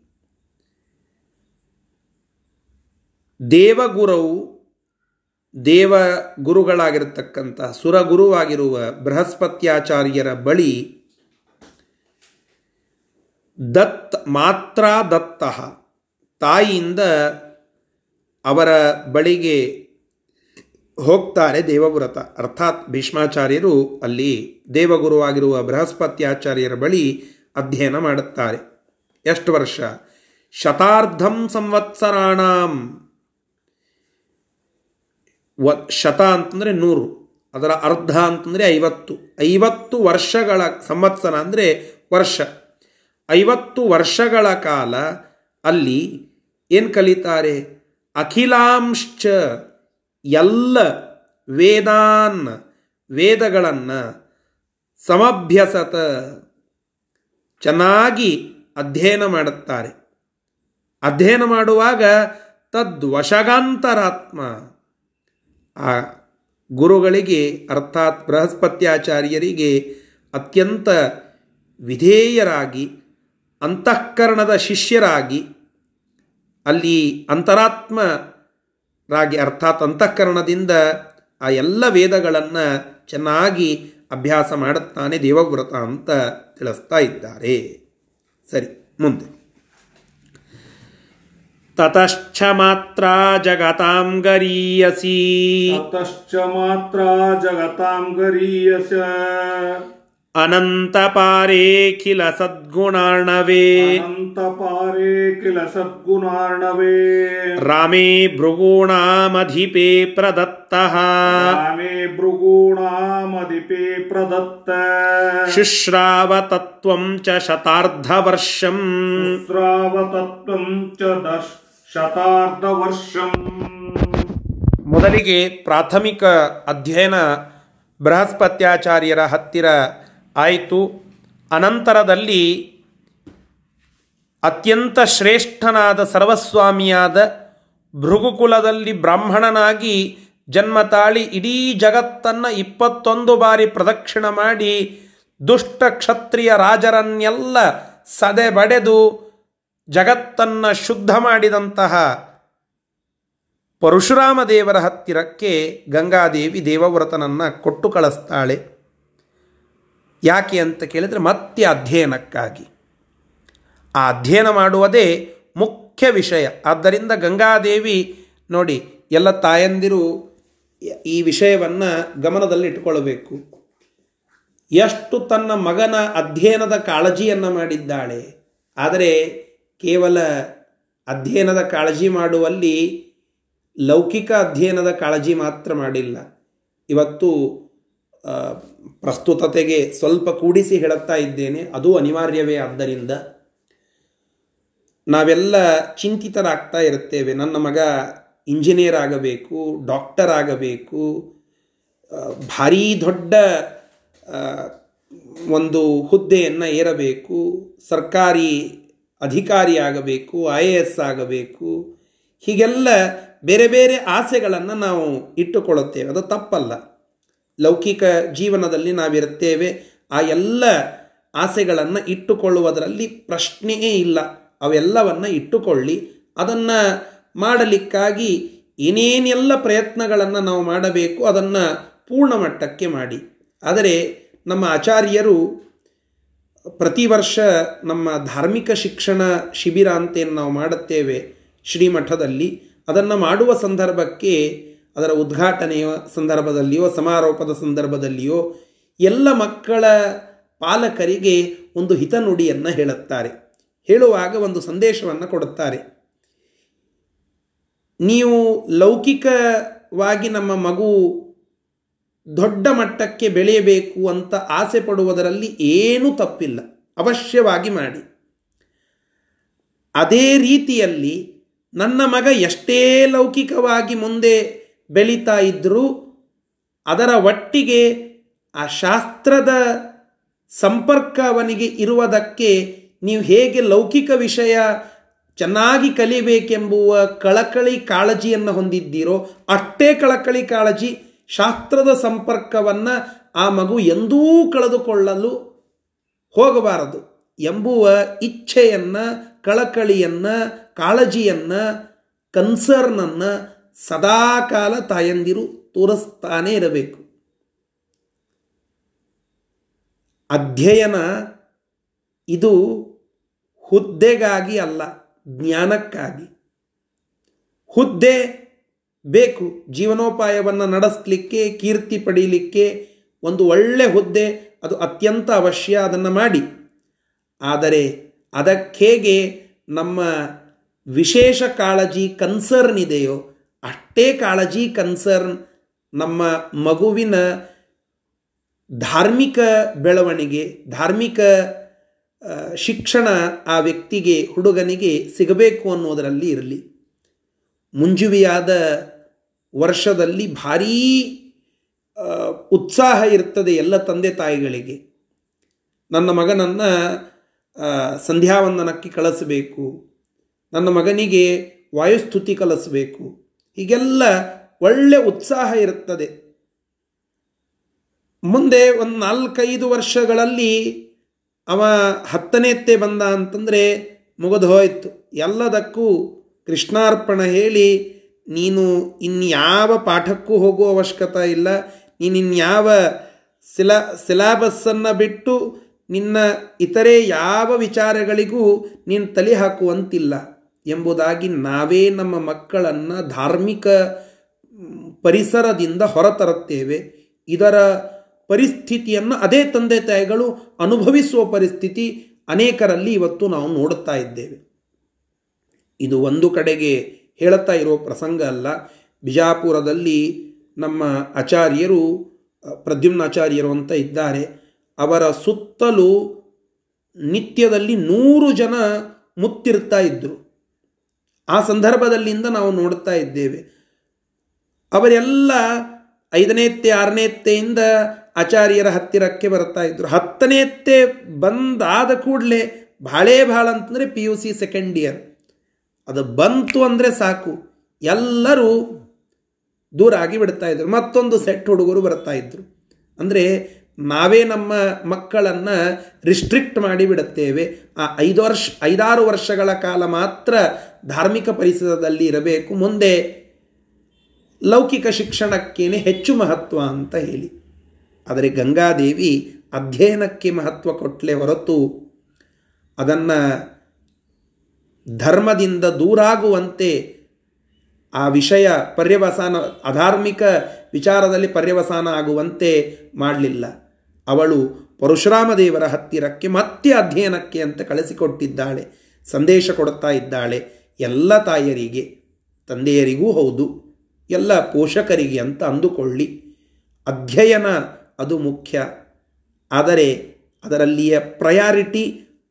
A: ದೇವಗುರವು ದೇವ ಗುರುಗಳಾಗಿರತಕ್ಕಂತಹ ಸುರಗುರುವಾಗಿರುವ ಬೃಹಸ್ಪತ್ಯಾಚಾರ್ಯರ ಬಳಿ ದತ್ ಮಾತ್ರ ದತ್ತ ತಾಯಿಯಿಂದ ಅವರ ಬಳಿಗೆ ಹೋಗ್ತಾರೆ ದೇವವ್ರತ. ಅರ್ಥಾತ್ ಭೀಷ್ಮಾಚಾರ್ಯರು ಅಲ್ಲಿ ದೇವಗುರುವಾಗಿರುವ ಬೃಹಸ್ಪತ್ಯಾಚಾರ್ಯರ ಬಳಿ ಅಧ್ಯಯನ ಮಾಡುತ್ತಾರೆ. ಎಷ್ಟು ವರ್ಷ? ಶತಾರ್ಧಂ ಸಂವತ್ಸರಾಣಂ ವ ಶತ ಅಂತಂದರೆ ನೂರು, ಅದರ ಅರ್ಧ ಅಂತಂದರೆ ಐವತ್ತು ಐವತ್ತು ವರ್ಷಗಳ ಸಂವತ್ಸರ ಅಂದರೆ ವರ್ಷ. ಐವತ್ತು ವರ್ಷಗಳ ಕಾಲ ಅಲ್ಲಿ ಏನು ಕಲಿತಾರೆ? ಅಖಿಲಾಂಶ್ಚ ಎಲ್ಲ ವೇದಾನ್ ವೇದಗಳನ್ನು ಸಮಭ್ಯಸತ ಚೆನ್ನಾಗಿ ಅಧ್ಯಯನ ಮಾಡುತ್ತಾರೆ. ಅಧ್ಯಯನ ಮಾಡುವಾಗ ತದ್ವಶಗಾಂತರಾತ್ಮ ಆ ಗುರುಗಳಿಗೆ, ಅರ್ಥಾತ್ ಬೃಹಸ್ಪತ್ಯಾಚಾರ್ಯರಿಗೆ ಅತ್ಯಂತ ವಿಧೇಯರಾಗಿ, ಅಂತಃಕರಣದ ಶಿಷ್ಯರಾಗಿ, ಅಲ್ಲಿ ಅಂತರಾತ್ಮರಾಗಿ, ಅರ್ಥಾತ್ ಅಂತಃಕರಣದಿಂದ ಆ ಎಲ್ಲ ವೇದಗಳನ್ನು ಚೆನ್ನಾಗಿ ಅಭ್ಯಾಸ ಮಾಡುತ್ತಾನೆ ದೇವವ್ರತ ಅಂತ ತಿಳಿಸ್ತಾ ಇದ್ದಾರೆ. ಸರಿ, ಮುಂದೆ. ततश्च मात्रा जगतां गरीयसि।
B: ततश्च मात्रा जगतां गरीयस।
A: अनन्तपारे किल सद्गुणार्णवे
B: अनन्तपारे किल सद्गुणार्णवे
A: रामे भृगूणामधिपे प्रदत्तः।
B: रामे भृगूणामधिपे प्रदत्त।
A: शुश्रावतत्वं च शतार्धवर्षम्।
B: शुश्रावतत्वं च दश ಶತಾರ್ಧವರ್ಷಂ.
A: ಮೊದಲಿಗೆ ಪ್ರಾಥಮಿಕ ಅಧ್ಯಯನ ಬೃಹಸ್ಪತ್ಯಾಚಾರ್ಯರ ಹತ್ತಿರ ಆಯಿತು. ಅನಂತರದಲ್ಲಿ ಅತ್ಯಂತ ಶ್ರೇಷ್ಠನಾದ ಸರ್ವಸ್ವಾಮಿಯಾದ ಭೃಗುಕುಲದಲ್ಲಿ ಬ್ರಾಹ್ಮಣನಾಗಿ ಜನ್ಮ ತಾಳಿ ಇಡೀ ಜಗತ್ತನ್ನು ಇಪ್ಪತ್ತೊಂದು ಬಾರಿ ಪ್ರದಕ್ಷಿಣ ಮಾಡಿ ದುಷ್ಟ ಕ್ಷತ್ರಿಯ ರಾಜರನ್ನೆಲ್ಲ ಸದೆ ಬಡೆದು ಜಗತ್ತನ್ನು ಶುದ್ಧ ಮಾಡಿದಂತಹ ಪರಶುರಾಮ ದೇವರ ಹತ್ತಿರಕ್ಕೆ ಗಂಗಾದೇವಿ ದೇವವ್ರತನನ್ನು ಕೊಟ್ಟು ಕಳಿಸ್ತಾಳೆ. ಯಾಕೆ ಅಂತ ಕೇಳಿದರೆ ಮತ್ತೆ ಅಧ್ಯಯನಕ್ಕಾಗಿ. ಆ ಅಧ್ಯಯನ ಮಾಡುವುದೇ ಮುಖ್ಯ ವಿಷಯ. ಆದ್ದರಿಂದ ಗಂಗಾದೇವಿ ನೋಡಿ, ಎಲ್ಲ ತಾಯಂದಿರು ಈ ವಿಷಯವನ್ನು ಗಮನದಲ್ಲಿಟ್ಟುಕೊಳ್ಳಬೇಕು ಎಷ್ಟು ತನ್ನ ಮಗನ ಅಧ್ಯಯನದ ಕಾಳಜಿಯನ್ನು ಮಾಡಿದ್ದಾಳೆ. ಆದರೆ ಕೇವಲ ಅಧ್ಯಯನದ ಕಾಳಜಿ ಮಾಡುವಲ್ಲಿ ಲೌಕಿಕ ಅಧ್ಯಯನದ ಕಾಳಜಿ ಮಾತ್ರ ಮಾಡಿಲ್ಲ. ಇವತ್ತು ಪ್ರಸ್ತುತತೆಗೆ ಸ್ವಲ್ಪ ಕೂಡಿಸಿ ಹೇಳುತ್ತಾ ಇದ್ದೇನೆ. ಅದು ಅನಿವಾರ್ಯವೇ. ಆದ್ದರಿಂದ ನಾವೆಲ್ಲ ಚಿಂತಿತರಾಗ್ತಾ ಇರುತ್ತೇವೆ. ನನ್ನ ಮಗ ಇಂಜಿನಿಯರ್ ಆಗಬೇಕು, ಡಾಕ್ಟರ್ ಆಗಬೇಕು ಭಾರೀ ದೊಡ್ಡ ಒಂದು ಹುದ್ದೆಯನ್ನು ಏರಬೇಕು, ಸರ್ಕಾರಿ ಅಧಿಕಾರಿ ಆಗಬೇಕು ಐ ಎ ಎಸ್ ಆಗಬೇಕು, ಹೀಗೆಲ್ಲ ಬೇರೆ ಬೇರೆ ಆಸೆಗಳನ್ನು ನಾವು ಇಟ್ಟುಕೊಳ್ಳುತ್ತೇವೆ. ಅದು ತಪ್ಪಲ್ಲ. ಲೌಕಿಕ ಜೀವನದಲ್ಲಿ ನಾವಿರುತ್ತೇವೆ. ಆ ಎಲ್ಲ ಆಸೆಗಳನ್ನು ಇಟ್ಟುಕೊಳ್ಳುವುದರಲ್ಲಿ ಪ್ರಶ್ನೆಯೇ ಇಲ್ಲ. ಅವೆಲ್ಲವನ್ನು ಇಟ್ಟುಕೊಳ್ಳಿ. ಅದನ್ನು ಮಾಡಲಿಕ್ಕಾಗಿ ಏನೇನೆಲ್ಲ ಪ್ರಯತ್ನಗಳನ್ನು ನಾವು ಮಾಡಬೇಕು ಅದನ್ನು ಪೂರ್ಣ ಮಟ್ಟಕ್ಕೆ ಮಾಡಿ. ಆದರೆ ನಮ್ಮ ಆಚಾರ್ಯರು ಪ್ರತಿ ವರ್ಷ ನಮ್ಮ ಧಾರ್ಮಿಕ ಶಿಕ್ಷಣ ಶಿಬಿರ ಅಂತೇನು ನಾವು ಮಾಡುತ್ತೇವೆ ಶ್ರೀಮಠದಲ್ಲಿ, ಅದನ್ನು ಮಾಡುವ ಸಂದರ್ಭಕ್ಕೆ, ಅದರ ಉದ್ಘಾಟನೆಯ ಸಂದರ್ಭದಲ್ಲಿಯೋ, ಸಮಾರೋಪದ ಸಂದರ್ಭದಲ್ಲಿಯೋ, ಎಲ್ಲ ಮಕ್ಕಳ ಪಾಲಕರಿಗೆ ಒಂದು ಹಿತನುಡಿಯನ್ನು ಹೇಳುತ್ತಾರೆ. ಹೇಳುವಾಗ ಒಂದು ಸಂದೇಶವನ್ನು ಕೊಡುತ್ತಾರೆ. ನೀವು ಲೌಕಿಕವಾಗಿ ನಮ್ಮ ಮಗು ದೊಡ್ಡ ಮಟ್ಟಕ್ಕೆ ಬೆಳೆಯಬೇಕು ಅಂತ ಆಸೆ ಪಡುವುದರಲ್ಲಿ ಏನೂ ತಪ್ಪಿಲ್ಲ. ಅವಶ್ಯವಾಗಿ ಮಾಡಿ. ಅದೇ ರೀತಿಯಲ್ಲಿ ನನ್ನ ಮಗ ಎಷ್ಟೇ ಲೌಕಿಕವಾಗಿ ಮುಂದೆ ಬೆಳೀತಾ ಇದ್ದರೂ ಅದರ ಒಟ್ಟಿಗೆ ಆ ಶಾಸ್ತ್ರದ ಸಂಪರ್ಕ ಅವನಿಗೆ ಇರುವುದಕ್ಕೆ ನೀವು ಹೇಗೆ ಲೌಕಿಕ ವಿಷಯ ಚೆನ್ನಾಗಿ ಕಲಿಬೇಕೆಂಬುವ ಕಳಕಳಿ ಕಾಳಜಿಯನ್ನು ಹೊಂದಿದ್ದೀರೋ ಅಷ್ಟೇ ಕಳಕಳಿ ಕಾಳಜಿ ಶಾಸ್ತ್ರದ ಸಂಪರ್ಕವನ್ನು ಆ ಮಗು ಎಂದೂ ಕಳೆದುಕೊಳ್ಳಲು ಹೋಗಬಾರದು. ಎಂಬುವ ಇಚ್ಛೆಯನ್ನು, ಕಳಕಳಿಯನ್ನು, ಕಾಳಜಿಯನ್ನು, ಕನ್ಸರ್ನನ್ನು ಸದಾಕಾಲ ತಾಯಂದಿರು ತೋರಿಸ್ತಾನೇ ಇರಬೇಕು. ಅಧ್ಯಯನ ಇದು ಹುದ್ದೆಗಾಗಿ ಅಲ್ಲ, ಜ್ಞಾನಕ್ಕಾಗಿ. ಹುದ್ದೆ ಬೇಕು. ಜೀವನೋಪಾಯವನ್ನು ನಡೆಸಲಿಕ್ಕೆ, ಕೀರ್ತಿ ಪಡೀಲಿಕ್ಕೆ ಒಂದು ಒಳ್ಳೆ ಹುದ್ದೆ, ಅದು ಅತ್ಯಂತ ಅವಶ್ಯ ಅದನ್ನು ಮಾಡಿ. ಆದರೆ ಅದಕ್ಕೇಗೆ ನಮ್ಮ ವಿಶೇಷ ಕಾಳಜಿ ಕನ್ಸರ್ನ್ ಇದೆಯೋ, ಅಷ್ಟೇ ಕಾಳಜಿ ಕನ್ಸರ್ನ್ ನಮ್ಮ ಮಗುವಿನ ಧಾರ್ಮಿಕ ಬೆಳವಣಿಗೆ, ಧಾರ್ಮಿಕ ಶಿಕ್ಷಣ ಆ ವ್ಯಕ್ತಿಗೆ, ಹುಡುಗನಿಗೆ ಸಿಗಬೇಕು ಅನ್ನೋದರಲ್ಲಿ ಇರಲಿ. ಮುಂಜುವಿಯಾದ ವರ್ಷದಲ್ಲಿ ಭಾರೀ ಉತ್ಸಾಹ ಇರ್ತದೆ ಎಲ್ಲ ತಂದೆ ತಾಯಿಗಳಿಗೆ. ನನ್ನ ಮಗನನ್ನು ಸಂಧ್ಯಾವಂದನಕ್ಕೆ ಕಳಿಸಬೇಕು. ನನ್ನ ಮಗನಿಗೆ ವಾಯುಸ್ತುತಿ ಕಲಿಸಬೇಕು. ಹೀಗೆಲ್ಲ ಒಳ್ಳೆ ಉತ್ಸಾಹ ಇರುತ್ತದೆ ಮುಂದೆ ಒಂದು ನಾಲ್ಕೈದು ವರ್ಷಗಳಲ್ಲಿ ಅವ ಹತ್ತನೇತ್ತೆ ಬಂದ ಅಂತಂದರೆ ಮುಗಿದು ಹೋಯಿತು. ಎಲ್ಲದಕ್ಕೂ ಕೃಷ್ಣಾರ್ಪಣ ಹೇಳಿ ನೀನು ಇನ್ಯಾವ ಪಾಠಕ್ಕೂ ಹೋಗುವ ಅವಶ್ಯಕತೆ ಇಲ್ಲ. ನೀನಿನ್ಯಾವ ಸಿಲಾ, ಸಿಲಾಬಸ್ಸನ್ನು ಬಿಟ್ಟು ನಿನ್ನ ಇತರೆ ಯಾವ ವಿಚಾರಗಳಿಗೂ ನೀನು ತಲೆ ಹಾಕುವಂತಿಲ್ಲ ಎಂಬುದಾಗಿ ನಾವೇ ನಮ್ಮ ಮಕ್ಕಳನ್ನು ಧಾರ್ಮಿಕ ಪರಿಸರದಿಂದ ಹೊರತರುತ್ತೇವೆ. ಇದರ ಪರಿಸ್ಥಿತಿಯನ್ನು ಅದೇ ತಂದೆ ತಾಯಿಗಳು ಅನುಭವಿಸುವ ಪರಿಸ್ಥಿತಿ ಅನೇಕರಲ್ಲಿ ಇವತ್ತು ನಾವು ನೋಡುತ್ತಾ ಇದ್ದೇವೆ. ಇದು ಒಂದು ಕಡೆಗೆ ಹೇಳುತ್ತಾ ಇರೋ ಪ್ರಸಂಗ ಅಲ್ಲ. ಬಿಜಾಪುರದಲ್ಲಿ ನಮ್ಮ ಆಚಾರ್ಯರು, ಪ್ರದ್ಯುಮ್ನಾಚಾರ್ಯರು ಅಂತ ಇದ್ದಾರೆ. ಅವರ ಸುತ್ತಲೂ ನಿತ್ಯದಲ್ಲಿ ನೂರು ಜನ ಮುತ್ತಿರ್ತಾ ಇದ್ದರು ಆ ಸಂದರ್ಭದಲ್ಲಿಂದ ನಾವು ನೋಡ್ತಾ ಇದ್ದೇವೆ. ಅವರೆಲ್ಲ ಐದನೇತ್ತೆ ಆರನೇತ್ತೆಯಿಂದ ಆಚಾರ್ಯರ ಹತ್ತಿರಕ್ಕೆ ಬರ್ತಾ ಇದ್ರು. ಹತ್ತನೇತ್ತೆ ಬಂದಾದ ಕೂಡಲೇ ಭಾಳೇ ಭಾಳ ಅಂತಂದರೆ P U C second year ಅದು ಬಂತು ಅಂದರೆ ಸಾಕು. ಎಲ್ಲರೂ ದೂರ ಆಗಿ ಬಿಡ್ತಾ ಇದ್ರು. ಮತ್ತೊಂದು ಸೆಟ್ ಹುಡುಗರು ಬರ್ತಾ ಇದ್ರು. ಅಂದರೆ ನಾವೇ ನಮ್ಮ ಮಕ್ಕಳನ್ನು ರಿಸ್ಟ್ರಿಕ್ಟ್ ಮಾಡಿ ಬಿಡುತ್ತೇವೆ. ಆ ಐದು ವರ್ಷ, ಐದಾರು ವರ್ಷಗಳ ಕಾಲ ಮಾತ್ರ ಧಾರ್ಮಿಕ ಪರಿಸರದಲ್ಲಿ ಇರಬೇಕು. ಮುಂದೆ ಲೌಕಿಕ ಶಿಕ್ಷಣಕ್ಕೇನೆ ಹೆಚ್ಚು ಮಹತ್ವ ಅಂತ ಹೇಳಿ. ಆದರೆ ಗಂಗಾದೇವಿ ಅಧ್ಯಯನಕ್ಕೆ ಮಹತ್ವ ಕೊಟ್ಟಲೆ ಹೊರತು ಅದನ್ನು ಧರ್ಮದಿಂದ ದೂರಾಗುವಂತೆ ಆ ವಿಷಯ ಪರ್ಯವಸಾನ, ಅಧಾರ್ಮಿಕ ವಿಚಾರದಲ್ಲಿ ಪರ್ಯವಸಾನ ಆಗುವಂತೆ ಮಾಡಲಿಲ್ಲ. ಅವಳು ಪರಶುರಾಮ ದೇವರ ಹತ್ತಿರಕ್ಕೆ ಮತ್ತೆ ಅಧ್ಯಯನಕ್ಕೆ ಅಂತ ಕಳಿಸಿಕೊಟ್ಟಿದ್ದಾಳೆ, ಸಂದೇಶ ಕೊಡುತ್ತಾ ಇದ್ದಾಳೆ, ಎಲ್ಲ ತಾಯರಿಗೆ, ತಂದೆಯರಿಗೂ ಹೌದು, ಎಲ್ಲ ಪೋಷಕರಿಗೆ ಅಂತ ಅಂದುಕೊಳ್ಳಿ. ಅಧ್ಯಯನ ಅದು ಮುಖ್ಯ, ಆದರೆ ಅದರಲ್ಲಿಯ ಪ್ರಯಾರಿಟಿ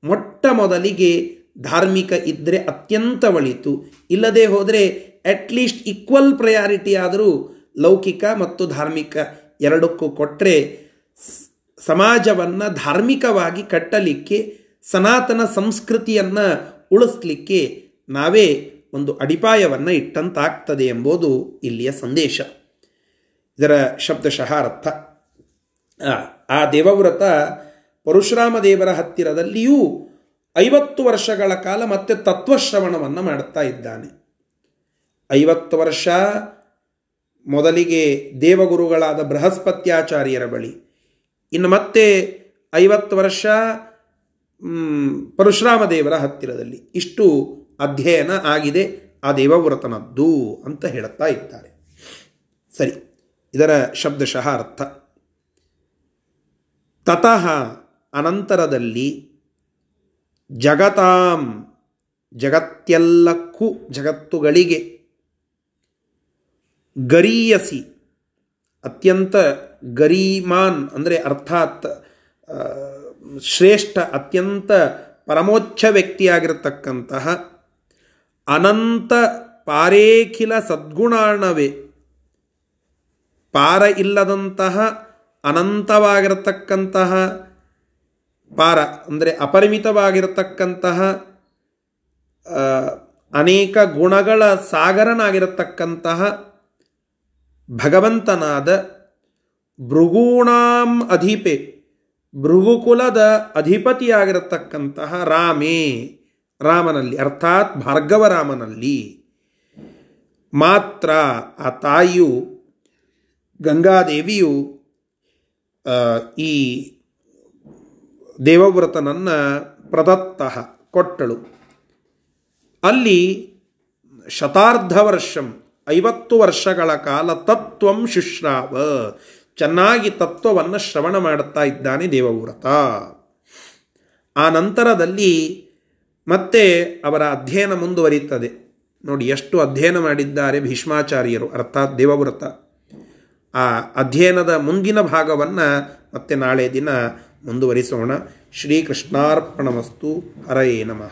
A: ಮೊಟ್ಟ ಮೊದಲಿಗೆ ಧಾರ್ಮಿಕ ಇದ್ದರೆ ಅತ್ಯಂತ ಒಳಿತು. ಇಲ್ಲದೆ ಹೋದರೆ ಅಟ್ಲೀಸ್ಟ್ ಈಕ್ವಲ್ ಪ್ರಯಾರಿಟಿ ಆದರೂ ಲೌಕಿಕ ಮತ್ತು ಧಾರ್ಮಿಕ ಎರಡಕ್ಕೂ ಕೊಟ್ಟರೆ ಸಮಾಜವನ್ನು ಧಾರ್ಮಿಕವಾಗಿ ಕಟ್ಟಲಿಕ್ಕೆ, ಸನಾತನ ಸಂಸ್ಕೃತಿಯನ್ನು ಉಳಿಸ್ಲಿಕ್ಕೆ ನಾವೇ ಒಂದು ಅಡಿಪಾಯವನ್ನು ಇಟ್ಟಂತಾಗ್ತದೆ ಎಂಬುದು ಇಲ್ಲಿಯ ಸಂದೇಶ. ಇದರ ಶಬ್ದಶಃ ಅರ್ಥ ಆ ದೇವವ್ರತ ಪರಶುರಾಮ ದೇವರ ಹತ್ತಿರದಲ್ಲಿಯೂ ಐವತ್ತು ವರ್ಷಗಳ ಕಾಲ ಮತ್ತೆ ತತ್ವಶ್ರವಣವನ್ನು ಮಾಡುತ್ತಾ ಇದ್ದಾನೆ. ಐವತ್ತು ವರ್ಷ ಮೊದಲಿಗೆ ದೇವಗುರುಗಳಾದ ಬೃಹಸ್ಪತ್ಯಾಚಾರ್ಯರ ಬಳಿ. ಇನ್ನು ಮತ್ತೆ ಐವತ್ತು ವರ್ಷ ಪರಶುರಾಮ ದೇವರ ಹತ್ತಿರದಲ್ಲಿ. ಇಷ್ಟು ಅಧ್ಯಯನ ಆಗಿದೆ, ಆ ದೇವವ್ರತನದ್ದು ಅಂತ ಹೇಳುತ್ತಾ ಇದ್ದಾರೆ. ಸರಿ, ಇದರ ಶಬ್ದಶಃ ಅರ್ಥ. ತತಃ ಅನಂತರದಲ್ಲಿ ಜಗತಾಂ ಜಗತ್ತೆಲ್ಲಕ್ಕೂ ಜಗತ್ತುಗಳಿಗೆ ಗರೀಯಸಿ, ಅತ್ಯಂತ ಗರೀಮಾನ್ ಅಂದರೆ ಅರ್ಥಾತ್ ಶ್ರೇಷ್ಠ, ಅತ್ಯಂತ ಪರಮೋಚ್ಛ ವ್ಯಕ್ತಿಯಾಗಿರತಕ್ಕಂತಹ ಅನಂತ ಪಾರೇಖಿಲ ಸದ್ಗುಣಾಣವೇ ಪಾರ ಇಲ್ಲದಂತಹ ಅನಂತವಾಗಿರತಕ್ಕಂತಹ ಪಾರ, ಅಂದರೆ ಅಪರಿಮಿತವಾಗಿರತಕ್ಕಂತಹ ಅನೇಕ ಗುಣಗಳ ಸಾಗರನಾಗಿರತಕ್ಕಂತಹ ಭಗವಂತನಾದ ಭೃಗೂಣಾಂ ಅಧಿಪೆ, ಭೃಗುಕುಲದ ಅಧಿಪತಿಯಾಗಿರತಕ್ಕಂತಹ ರಾಮೇ, ರಾಮನಲ್ಲಿ, ಅರ್ಥಾತ್ ಭಾರ್ಗವರಾಮನಲ್ಲಿ, ಮಾತ್ರ ಆ ತಾಯಿಯು ಗಂಗಾದೇವಿಯು ಈ ದೇವವ್ರತನನ್ನು ಪ್ರದತ್ತ ಕೊಟ್ಟಳು. ಅಲ್ಲಿ ಶತಾರ್ಧ ವರ್ಷಂ ಐವತ್ತು ವರ್ಷಗಳ ಕಾಲ ತತ್ವಂ ಶುಶ್ರಾವ, ಚೆನ್ನಾಗಿ ತತ್ವವನ್ನು ಶ್ರವಣ ಮಾಡುತ್ತಾ ಇದ್ದಾನೆ ದೇವವ್ರತ. ಆ ನಂತರದಲ್ಲಿ ಮತ್ತೆ ಅವರ ಅಧ್ಯಯನ ಮುಂದುವರಿಯುತ್ತದೆ. ನೋಡಿ, ಎಷ್ಟು ಅಧ್ಯಯನ ಮಾಡಿದ್ದಾರೆ ಭೀಷ್ಮಾಚಾರ್ಯರು, ಅರ್ಥಾತ್ ದೇವವ್ರತ. ಆ ಅಧ್ಯಯನದ ಮುಂದಿನ ಭಾಗವನ್ನು ಮತ್ತೆ ನಾಳೆ ದಿನ ಮುಂದುವರಿಸೋಣ. ಶ್ರೀಕೃಷ್ಣಾರ್ಪಣಮಸ್ತು. ಹರಯೇ ನಮಃ.